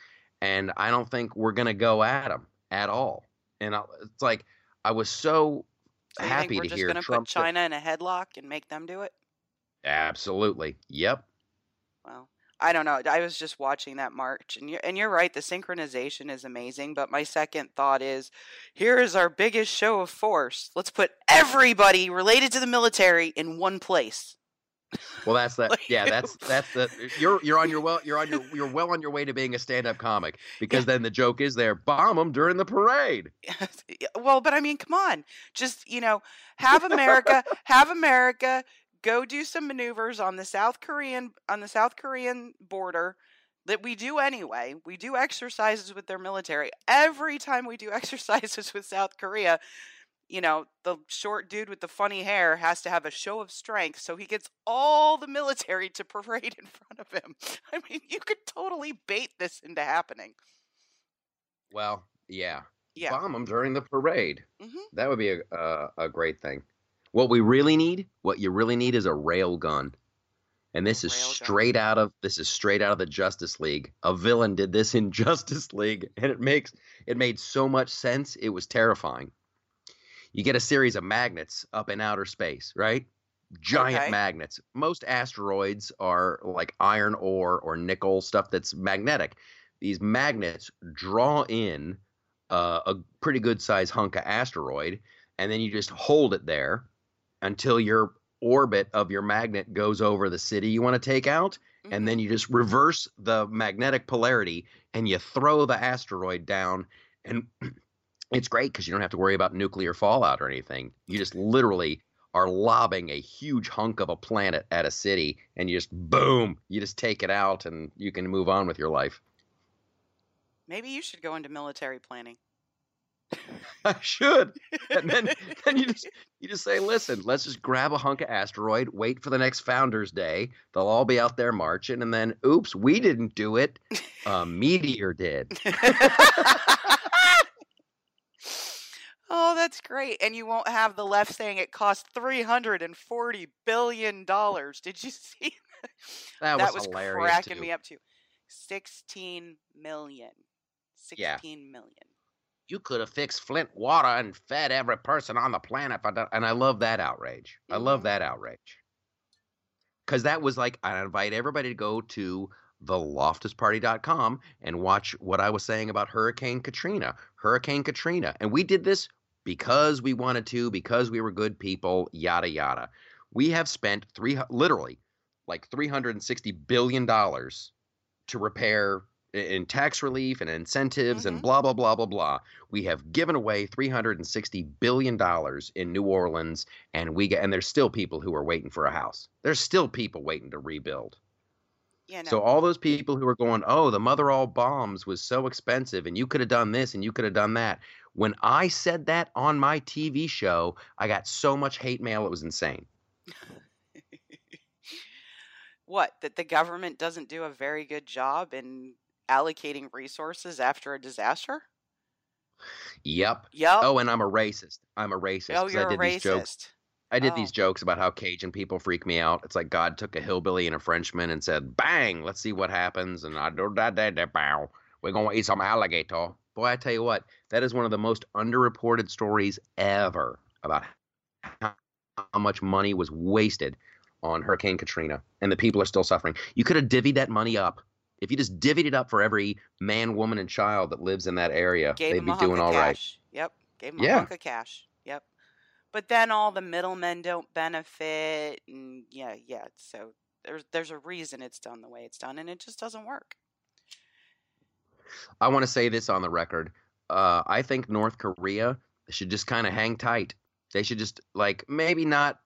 And I don't think we're going to go at them at all. And I, it's like, I was so, So happy to just hear Trump China in a headlock and make them do it? absolutely. Yep. Well, I don't know. I was just watching that march, and you're and you're right. The synchronization is amazing. But my second thought is, here is our biggest show of force. Let's put everybody related to the military in one place. Well, that's that. (laughs) Like- Yeah, that's that's the. You're you're on your well. You're on your (laughs) you're well on your way to being a stand-up comic because then the joke is there. Bomb them during the parade. (laughs) Well, but I mean, come on. Just, you know, have America, have America go do some maneuvers on the South Korean on the South Korean border that we do anyway. We do exercises with their military. Every time we do (laughs) exercises with South Korea, you know, the short dude with the funny hair has to have a show of strength so he gets all the military to parade in front of him. (laughs) I mean, you could totally bait this into happening. Well, yeah. Yeah. Bomb them during the parade. hmm That would be a, a a great thing. What we really need, what you really need, is a rail gun. And this is rail gun. straight out of this is straight out of the Justice League. A villain did this in (laughs) Justice League, and it makes it made so much sense. It was terrifying. You get a series of magnets up in outer space, right? Giant Okay. magnets. Most asteroids are like iron ore or nickel stuff that's magnetic. These magnets draw in uh, a pretty good size hunk of asteroid, and then you just hold it there until your orbit of your magnet goes over the city you want to take out, and mm-hmm. then you just reverse the magnetic polarity and you throw the asteroid down. And (clears throat) it's great because you don't have to worry about nuclear fallout or anything. You just literally are lobbing a huge hunk of a planet at a city, and you just boom, you just take it out, and you can move on with your life. Maybe you should go into military planning. (laughs) I should. And then then you just you just say, listen, let's just grab a hunk of asteroid, wait for the next Founders Day. They'll all be out there marching, and then oops, we didn't do it. A meteor did. (laughs) oh, that's great. And you won't have the left saying it cost $340 billion. Did you (laughs) see That, that was, was cracking too. me up too. 16 million. Yeah. 16 million. You could have fixed Flint water and fed every person on the planet. And I love that outrage. I love Mhm. that outrage. Because that was like, I invite everybody to go to theloftusparty.com and watch what I was saying about Hurricane Katrina. Hurricane Katrina. And we did this because we wanted to, because we were good people, yada, yada. We have spent three, literally like $360 billion to repair in tax relief and incentives and Mhm. blah, blah, blah, blah, blah. We have given away $360 billion in New Orleans and we get, and there's still people who are waiting for a house. There's still people waiting to rebuild. Yeah, no. So all those people who are going, "Oh, the mother all bombs was so expensive and you could have done this and you could have done that." When I said that on my TV show, I got so much hate mail it was insane. (laughs) what? That the government doesn't do a very good job in allocating resources after a disaster? Yep. Yep. Oh, and I'm a racist. I'm a racist Oh, you're I a did these jokes. I did Oh. these jokes about how Cajun people freak me out. It's like God took a hillbilly and a Frenchman and said, "Bang, let's see what happens." And I do that that that bow. We're gonna eat some alligator. Boy, I tell you what, that is one of the most underreported stories ever about how how much money was wasted on Hurricane Katrina, and the people are still suffering. You could have divvied that money up. If you just divvied it up for every man, woman, and child that lives in that area, Gave they'd be doing all right. cash. Yep. Gave him Yeah. a hunk of cash. Yep. But then all the middlemen don't benefit, and yeah, yeah. So there's there's a reason it's done the way it's done, and it just doesn't work. I want to say this on the record. Uh, I think North Korea should just kind of hang tight. They should just like maybe not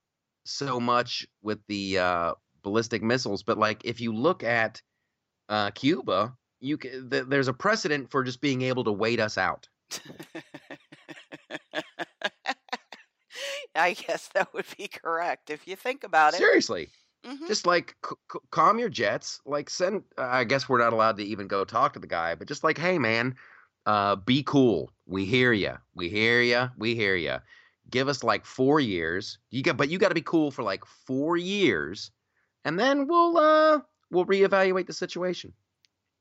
so much with the uh, ballistic missiles, but like if you look at uh, Cuba, you c- th- there's a precedent for just being able to wait us out. (laughs) I guess that would be correct if you think about it. Seriously, hmm just like c- c- calm your jets. Like send. Uh, I guess we're not allowed to even go talk to the guy, but just like, hey man, uh, be cool. We hear you. We hear you. We hear you. Give us like four years. You got, but you got to be cool for like four years, and then we'll uh we'll reevaluate the situation.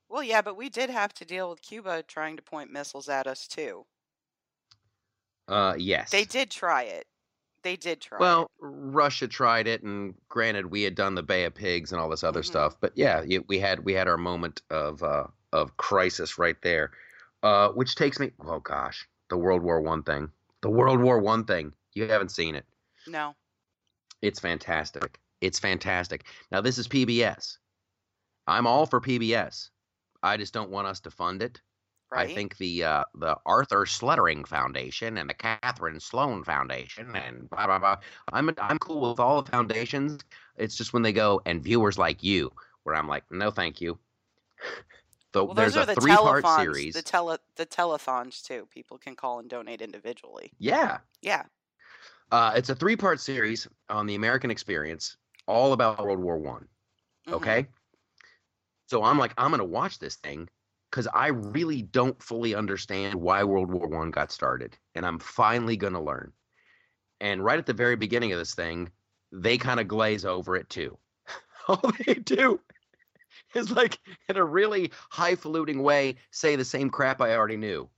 Well, yeah, but we did have to deal with Cuba trying to point missiles at us too. Uh, yes. They did try it. They did try Well, it. Russia tried it, and granted, we had done the Bay of Pigs and all this other Mhm. stuff. But yeah, we had we had our moment of uh, of crisis right there, uh, which takes me. Oh gosh, the World War One thing. The World War One thing. You haven't seen it. No. It's fantastic. It's fantastic. Now this is PBS. I'm all for PBS. I just don't want us to fund it. Right? I think the uh, the Arthur Sluttering Foundation and the Catherine Sloan Foundation and blah blah blah. I'm I'm cool with all the foundations. It's just when they go and viewers like you, where I'm like, no, thank you. (laughs) So well, there's those are a the three part telethons, series. the tele the telethons too. People can call and donate individually. yeah, Yeah. uh, it's a three part series on the American experience, all about World War One. mhm. Okay. So I'm like, I'm gonna watch this thing because I really don't fully understand why World War One got started, and I'm finally gonna learn. And right at the very beginning of this thing, they kind of glaze over it too. (laughs) All they do is like in a really highfalutin way say the same crap I already knew.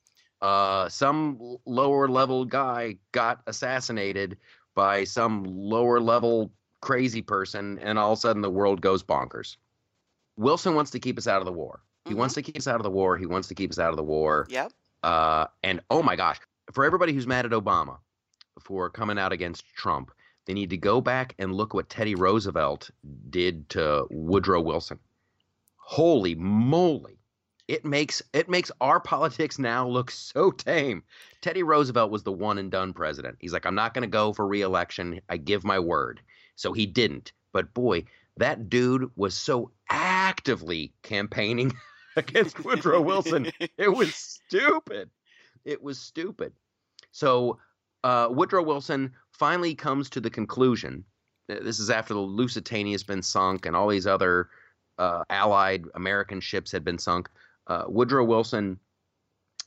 Uh, some lower level guy got assassinated by some lower level crazy person, and all of a sudden the world goes bonkers. Wilson wants to keep us out of the war. He Mm-hmm. wants to keep us out of the war. He wants to keep us out of the war. Yep. Uh, and oh my gosh, for everybody who's mad at Obama for coming out against Trump, they need to go back and look what Teddy Roosevelt did to Woodrow Wilson. Holy moly. It makes it makes our politics now look so tame. Teddy Roosevelt was the one and done president. He's like, I'm not going to go for reelection. I give my word. So he didn't. But boy, that dude was so actively campaigning (laughs) against (laughs) Woodrow Wilson. It was stupid. It was stupid. So uh, Woodrow Wilson finally comes to the conclusion. uh, This is after the Lusitania has been sunk and all these other uh, Allied American ships had been sunk. Uh, Woodrow Wilson,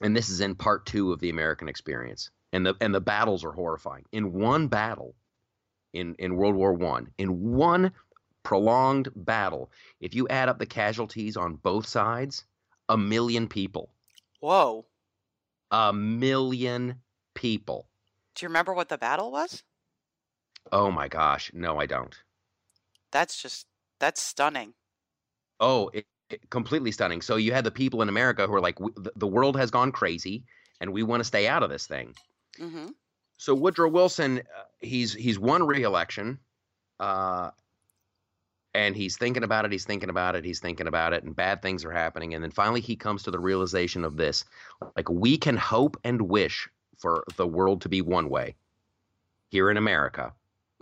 and this is in part two of the American experience, and the and the battles are horrifying. In one battle, in in World War One, in one prolonged battle, if you add up the casualties on both sides, a million people. Whoa. A million people. Do you remember what the battle was? Oh my gosh. No, I don't. That's just that's stunning. Oh, it, it- completely stunning. So you had the people in America who are like, the- the world has gone crazy and we want to stay out of this thing. hmm So Woodrow Wilson, uh, he's he's won re-election, uh, and he's thinking about it. He's thinking about it. He's thinking about it, and bad things are happening. And then finally, he comes to the realization of this: like we can hope and wish for the world to be one way here in America,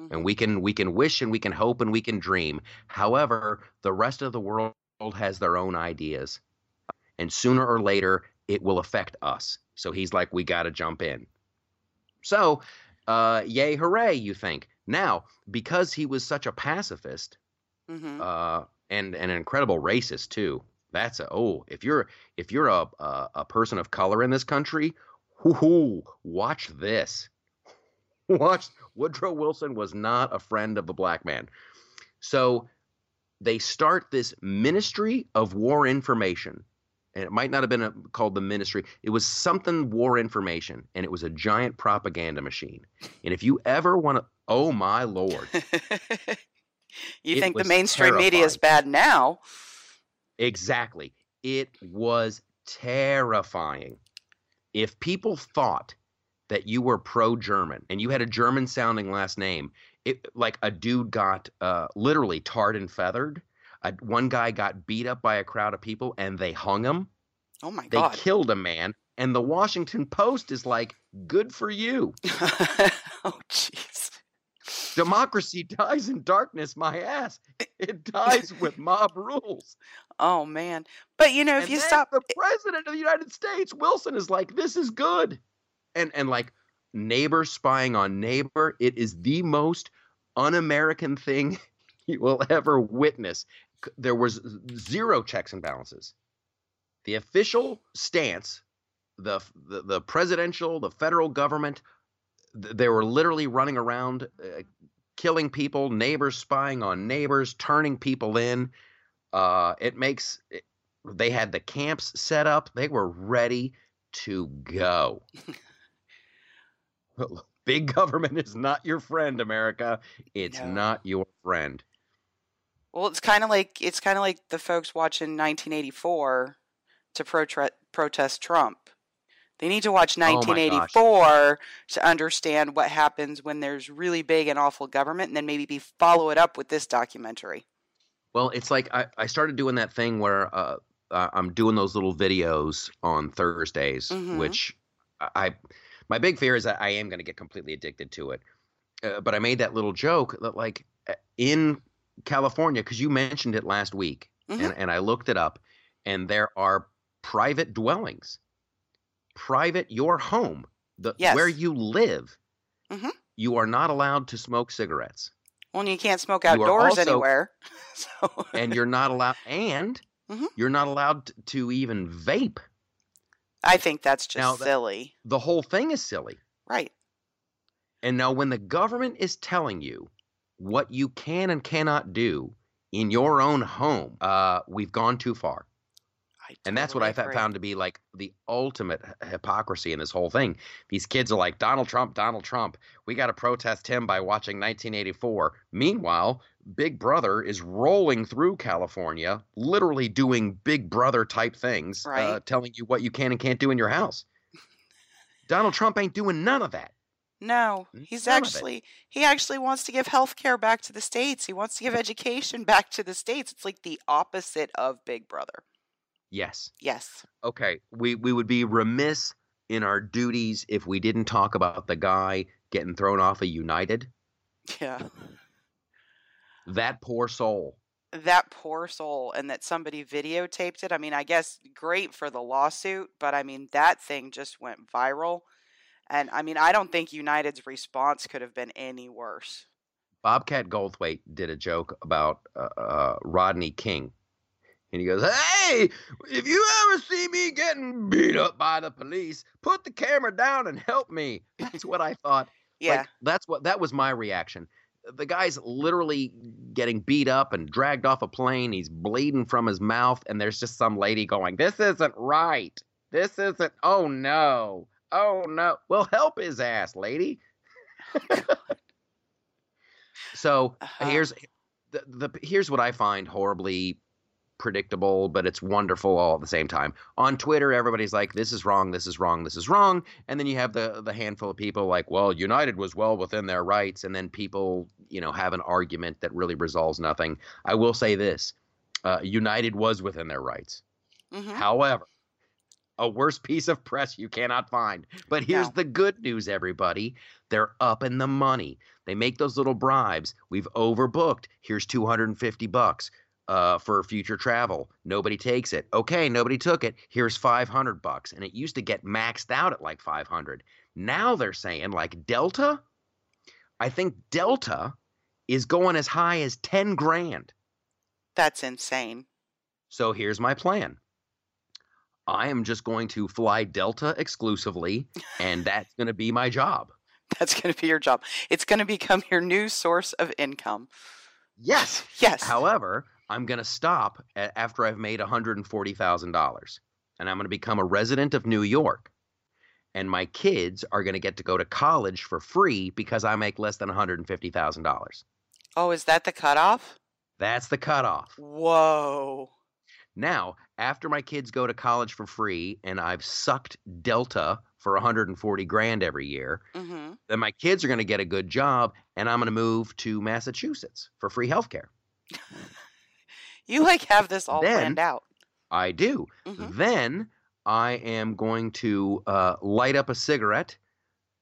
Mm-hmm. and we can we can wish and we can hope and we can dream. However, the rest of the world has their own ideas, and sooner or later it will affect us. So he's like, we got to jump in. So, uh, yay, hooray! You think now because he was such a pacifist hmm uh, and, and an incredible racist too. That's a oh if you're if you're a a, a person of color in this country, whoo, watch this. (laughs) Watch Woodrow Wilson was not a friend of the black man. So they start this Ministry of War Information. And it might not have been a, called the ministry. It was something war information, and it was a giant propaganda machine. And if you ever want to, oh my lord, (laughs) you It think the mainstream media is bad now? Exactly. It was terrifying. If people thought that you were pro German and you had a German sounding last name, it like a dude got uh, literally tarred and feathered. Uh, one guy got beat up by a crowd of people and they hung him. Oh my They god. They killed a man. And the Washington Post is like, good for you. (laughs) oh jeez. Democracy (laughs) dies in darkness, my ass. It dies with mob rules. Oh man. But you know, if And you stop the president of the United States, Wilson, is like, "This is good," and and like neighbor spying on neighbor. It is the most un-American thing (laughs) you will ever witness. There was zero checks and balances. The official stance, the the, the presidential, the federal government, they were literally running around. Uh, killing people neighbors spying on neighbors turning people in uh, it makes it, they had the camps set up. They were ready to go. (laughs) (laughs) Big government is not your friend, America. It's No. not your friend. Well, it's kind of like it's kind of like the folks watching 1984 to protest Trump. They need to watch Oh 1984 to understand what happens when there's really big and awful government, and then maybe be follow it up with this documentary. Well, it's like I, I started doing that thing where uh, I'm doing those little videos on Thursdays, Mhm. which I, my big fear is that I am going to get completely addicted to it. Uh, but I made that little joke that like uh, in California, because you mentioned it last week, Mhm. and, and I looked it up, and there are private dwellings, private your home, the Yes. where you live. Mhm. You are not allowed to smoke cigarettes. Well, and you can't smoke outdoors also- anywhere. (laughs) so, and you're not allowed and Mhm. You're not allowed to even vape. I think that's just Now that- silly. The whole thing is silly. Right. And now, when the government is telling you what you can and cannot do in your own home, uh, we've gone too far. I And that's what I agree. found to be like the ultimate hypocrisy in this whole thing. These kids are like, Donald Trump, Donald Trump. We got to protest him by watching 1984. Meanwhile, Big Brother is rolling through California, literally doing Big Brother type things, uh, telling you what you can and can't do in your house. Donald Trump ain't doing none of that. No, he's None actually he actually wants to give health care back to the states. He wants to give education back to the states. It's like the opposite of Big Brother. Yes. Yes. Okay. We we would be remiss in our duties if we didn't talk about the guy getting thrown off of United. Yeah. That poor soul. That poor soul and that somebody videotaped it. I mean, I guess great for the lawsuit, but I mean that thing just went viral. And I mean, I don't think United's response could have been any worse. Bobcat Goldthwait did a joke about uh, uh, Rodney King. And he goes, Hey, if you ever see me getting beat up by the police, put the camera down and help me. That's what I thought. (laughs) Yeah. Like, that's what that was my reaction. The guy's literally getting beat up and dragged off a plane. He's bleeding from his mouth, and there's just some lady going, This isn't right. This isn't, oh no. Oh no. Well, help his ass, lady. (laughs) so Uh-huh. here's the, the here's what I find horribly predictable, but it's wonderful all at the same time. On Twitter, everybody's like, "This is wrong. This is wrong. This is wrong," and then you have the the handful of people like, "Well, United was well within their rights," and then people, you know, have an argument that really resolves nothing. I will say this: uh, United was within their rights. Mhm. However, a worse (laughs) piece of press you cannot find. But here's No. the good news, everybody. They're up in the money. They make those little bribes. We've overbooked. Here's 250 bucks uh, for future travel. Nobody takes it. Okay, nobody took it. Here's 500 bucks. And it used to get maxed out at like 500. Now they're saying like Delta. I think Delta is going as high as 10 grand. That's insane. So here's my plan. I am just going to fly Delta exclusively, and that's going to be my job. (laughs) That's going to be your job. It's going to become your new source of income. Yes. Yes. However, I'm going to stop a- after I've made $140,000, and I'm going to become a resident of New York. And my kids are going to get to go to college for free because I make less than $150,000. oh, is that the cutoff? That's the cutoff. Whoa. Now, after my kids go to college for free and I've sucked Delta for 140 grand every year, hmm then my kids are going to get a good job and I'm going to move to Massachusetts for free healthcare. (laughs) You like have this all Then- planned out. I do. Mhm. Then I am going to uh, light up a cigarette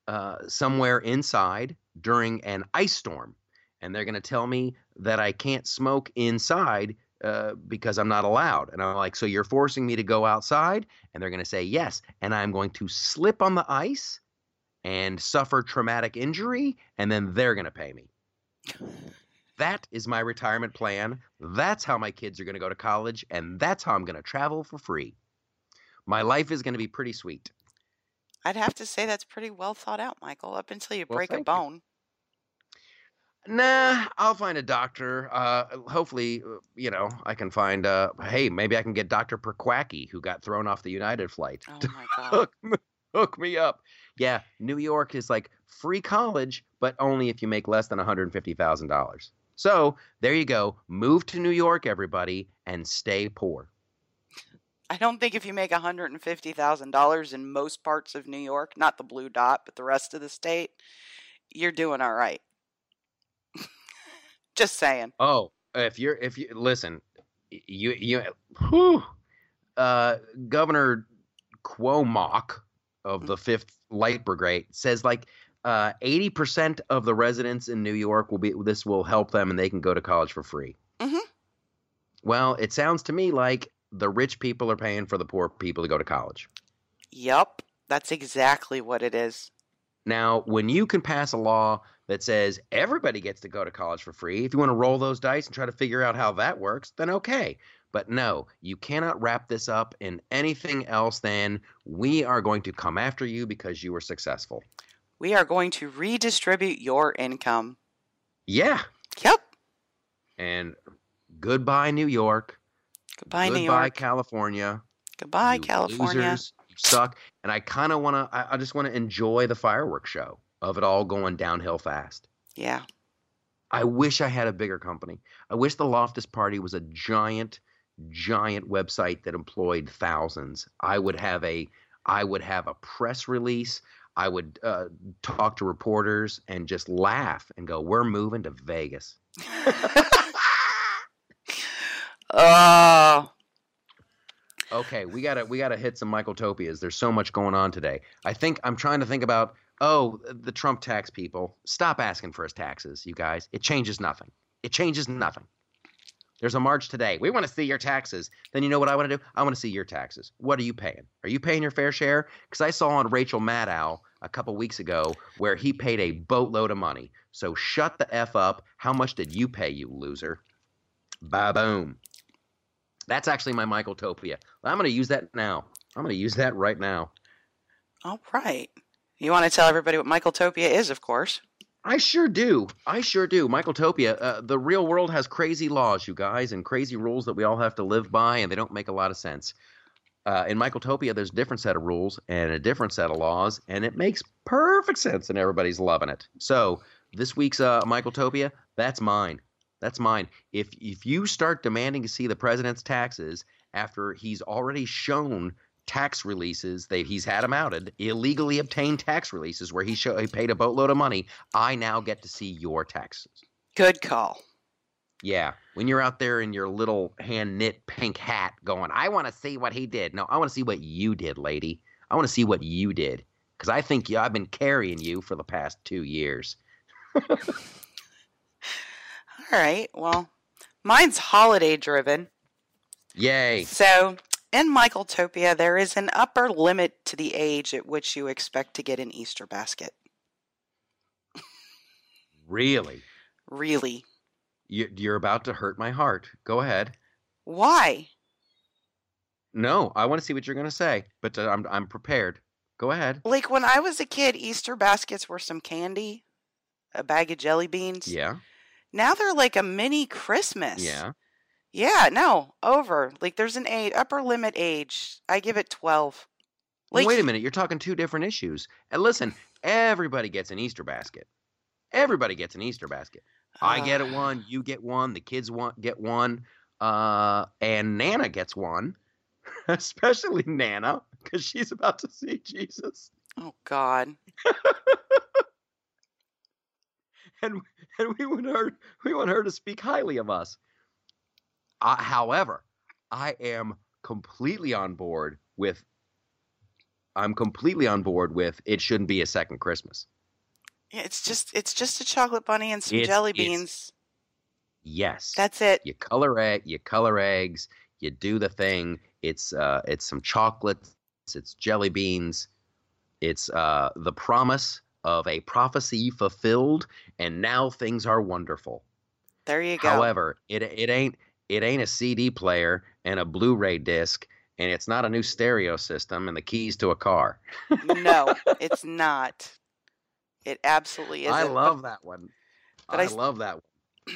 uh, somewhere inside during an ice storm. And they're going to tell me that I can't smoke inside uh, because I'm not allowed. And I'm like, so you're forcing me to go outside? And they're going to say yes. And I'm going to slip on the ice and suffer traumatic injury. And then they're going to pay me. (sighs) (laughs) That is my retirement plan. That's how my kids are going to go to college, and that's how I'm going to travel for free. My life is going to be pretty sweet. I'd have to say that's pretty well thought out, Michael, up until you well, break a bone. You. Nah, I'll find a doctor. Uh, hopefully, uh, you know, I can find, uh, hey, maybe I can get Dr. Perquacky, who got thrown off the United flight. Oh, my (laughs) God. hook, hook me up. Yeah, New York is like free college, but only if you make less than $150,000. So there you go. Move to New York, everybody, and stay poor. I don't think if you make $150,000 in most parts of New York, not the blue dot, but the rest of the state, you're doing all right. (laughs) Just saying. Oh, if you're if you listen, you you whew, uh, Governor Cuomo of the Fifth Light Brigade says like uh, eighty percent of the residents in New York will be this will help them and they can go to college for free. Mm-hmm. Well, it sounds to me like the rich people are paying for the poor people to go to college. Yup. That's exactly what it is. Now, when you can pass a law that says everybody gets to go to college for free, if you want to roll those dice and try to figure out how that works, then okay. But no, you cannot wrap this up in anything else than we are going to come after you because you were successful. We are going to redistribute your income. Yeah. Yep. And goodbye, New York. Goodbye, goodbye, New York. Goodbye, California. Goodbye, You California. losers. You suck. And I kind of want to, I, I just want to enjoy the fireworks show of it all going downhill fast. Yeah. I wish I had a bigger company. I wish the Loftus Party was a giant, giant website that employed thousands. I would have a, I would have a press release. I would uh, talk to reporters and just laugh and go, "We're moving to Vegas." (laughs) Oh, Okay, we gotta we gotta hit some Michael Topias. There's so much going on today. I think I'm trying to think about oh the Trump tax people. Stop asking for his taxes, you guys. It changes nothing. It changes nothing. There's a march today. We want to see your taxes. Then you know what I want to do? I want to see your taxes. What are you paying? Are you paying your fair share? Because I saw on Rachel Maddow a couple weeks ago where he paid a boatload of money. So shut the f up. How much did you pay, you loser? Ba boom. That's actually my Michael Topia. I'm going to use that now. I'm going to use that right now. all right. You want to tell everybody what Michael Topia is, of course. I sure do. I sure do. Michael Topia, uh, the real world has crazy laws, you guys, and crazy rules that we all have to live by, and they don't make a lot of sense. Uh, in Michael Topia, there's a different set of rules and a different set of laws, and it makes perfect sense, and everybody's loving it. So this week's uh, Michael Topia, that's mine. That's mine. If if you start demanding to see the president's taxes after he's already shown tax releases that he's had them outed, illegally obtained tax releases where he, show, he paid a boatload of money, I now get to see your taxes. Good call. Yeah, when you're out there in your little hand knit pink hat going, I want to see what he did. No, I want to see what you did, lady. I want to see what you did. Because I think you, I've been carrying you for the past two years. (laughs) All right. Well, mine's holiday driven. Yay. So, in Michael Topia, there is an upper limit to the age at which you expect to get an Easter basket. Really? Really? You, you're about to hurt my heart. Go ahead. Why? No, I want to see what you're going to say, but uh, I'm, I'm prepared. Go ahead. Like when I was a kid, Easter baskets were some candy, a bag of jelly beans. Yeah. Now they're like a mini Christmas. Yeah. Yeah, no, over. Like there's an age, upper limit age. I give it 12. Like, Wait a minute. You're talking two different issues. And listen, everybody gets an Easter basket. Everybody gets an Easter basket. I get uh, it one, you get one, the kids want get one, uh, and Nana gets one, (laughs) especially Nana because she's about to see Jesus, Oh, God. (laughs) and and we want her we want her to speak highly of us. Uh, however, I am completely on board with. I'm completely on board with it. Shouldn't be a second Christmas. Yeah, it's just it's just a chocolate bunny and some It's- jelly beans. Yes. That's it. you color egg, you color eggs, you do the thing. It's uh, it's some chocolates, it's jelly beans, it's uh, the promise of a prophecy fulfilled, and now things are wonderful. There you go. However, it it ain't it ain't a CD player and a Blu-ray disc, and it's not a new stereo system and the keys to a car. no, (laughs) it's not. It absolutely isn't. I but- love that one. but I, I love that one. (clears throat)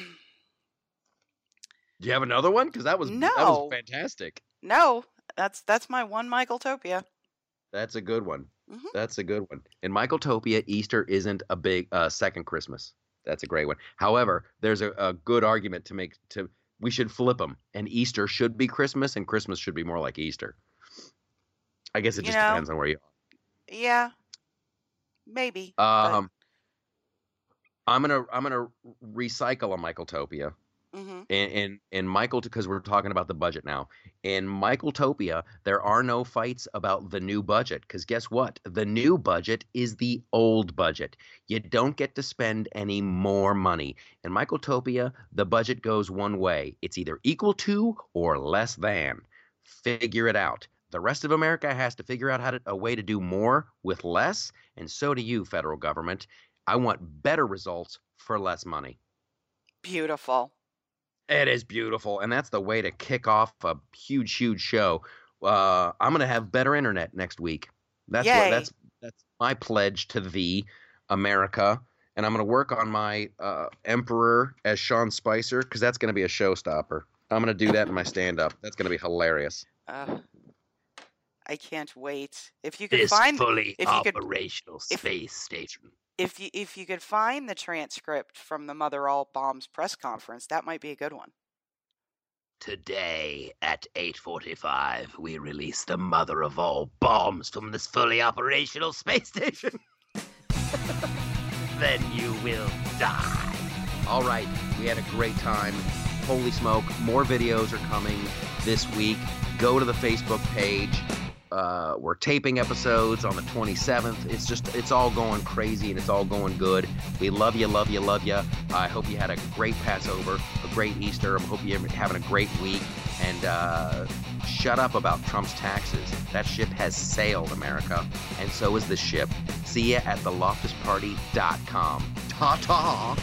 Do you have another one? Because that was that was fantastic. No, that's that's my one Michael Topia. That's a good one. Mhm. That's a good one. In Michael Topia, Easter isn't a big uh, second Christmas. That's a great one. However, there's a, a good argument to make to we should flip them, and Easter should be Christmas, and Christmas should be more like Easter. I guess it You just know, depends on where you are. Yeah, maybe. are. but- Um, I'm gonna I'm gonna recycle a Michael Topia. hmm in in, in Michael because we're talking about the budget now. In Michael Topia, there are no fights about the new budget because guess what? The new budget is the old budget. You don't get to spend any more money. In Michael Topia, the budget goes one way. It's either equal to or less than. Figure it out. The rest of America has to figure out how to, a way to do more with less, and so do you, federal government. I want better results for less money. Beautiful. It is beautiful, and that's the way to kick off a huge, huge show. Uh, I'm gonna have better internet next week. That's what that's that's my pledge to thee, America. And I'm gonna work on my uh, Emperor as Sean Spicer because that's gonna be a showstopper. I'm gonna do that in my stand-up. That's gonna be hilarious. Uh, I can't wait. If you could This find fully if you could- operational if- space station. if you if you could find the transcript from the Mother All Bombs press conference, that might be a good one. Today at 8:45, we release the mother of all bombs from this fully operational space station. then you will die. All right, we had a great time. Holy smoke, more videos are coming this week. Go to the Facebook page. Uh, we're taping episodes on the 27th. It's just, it's all going crazy and it's all going good. We love you, love you, love you. I hope you had a great Passover, a great Easter. I hope you're having a great week. And uh, shut up about Trump's taxes. That ship has sailed, America. And so is this ship. See ya at theloftusparty.com. Ta ta.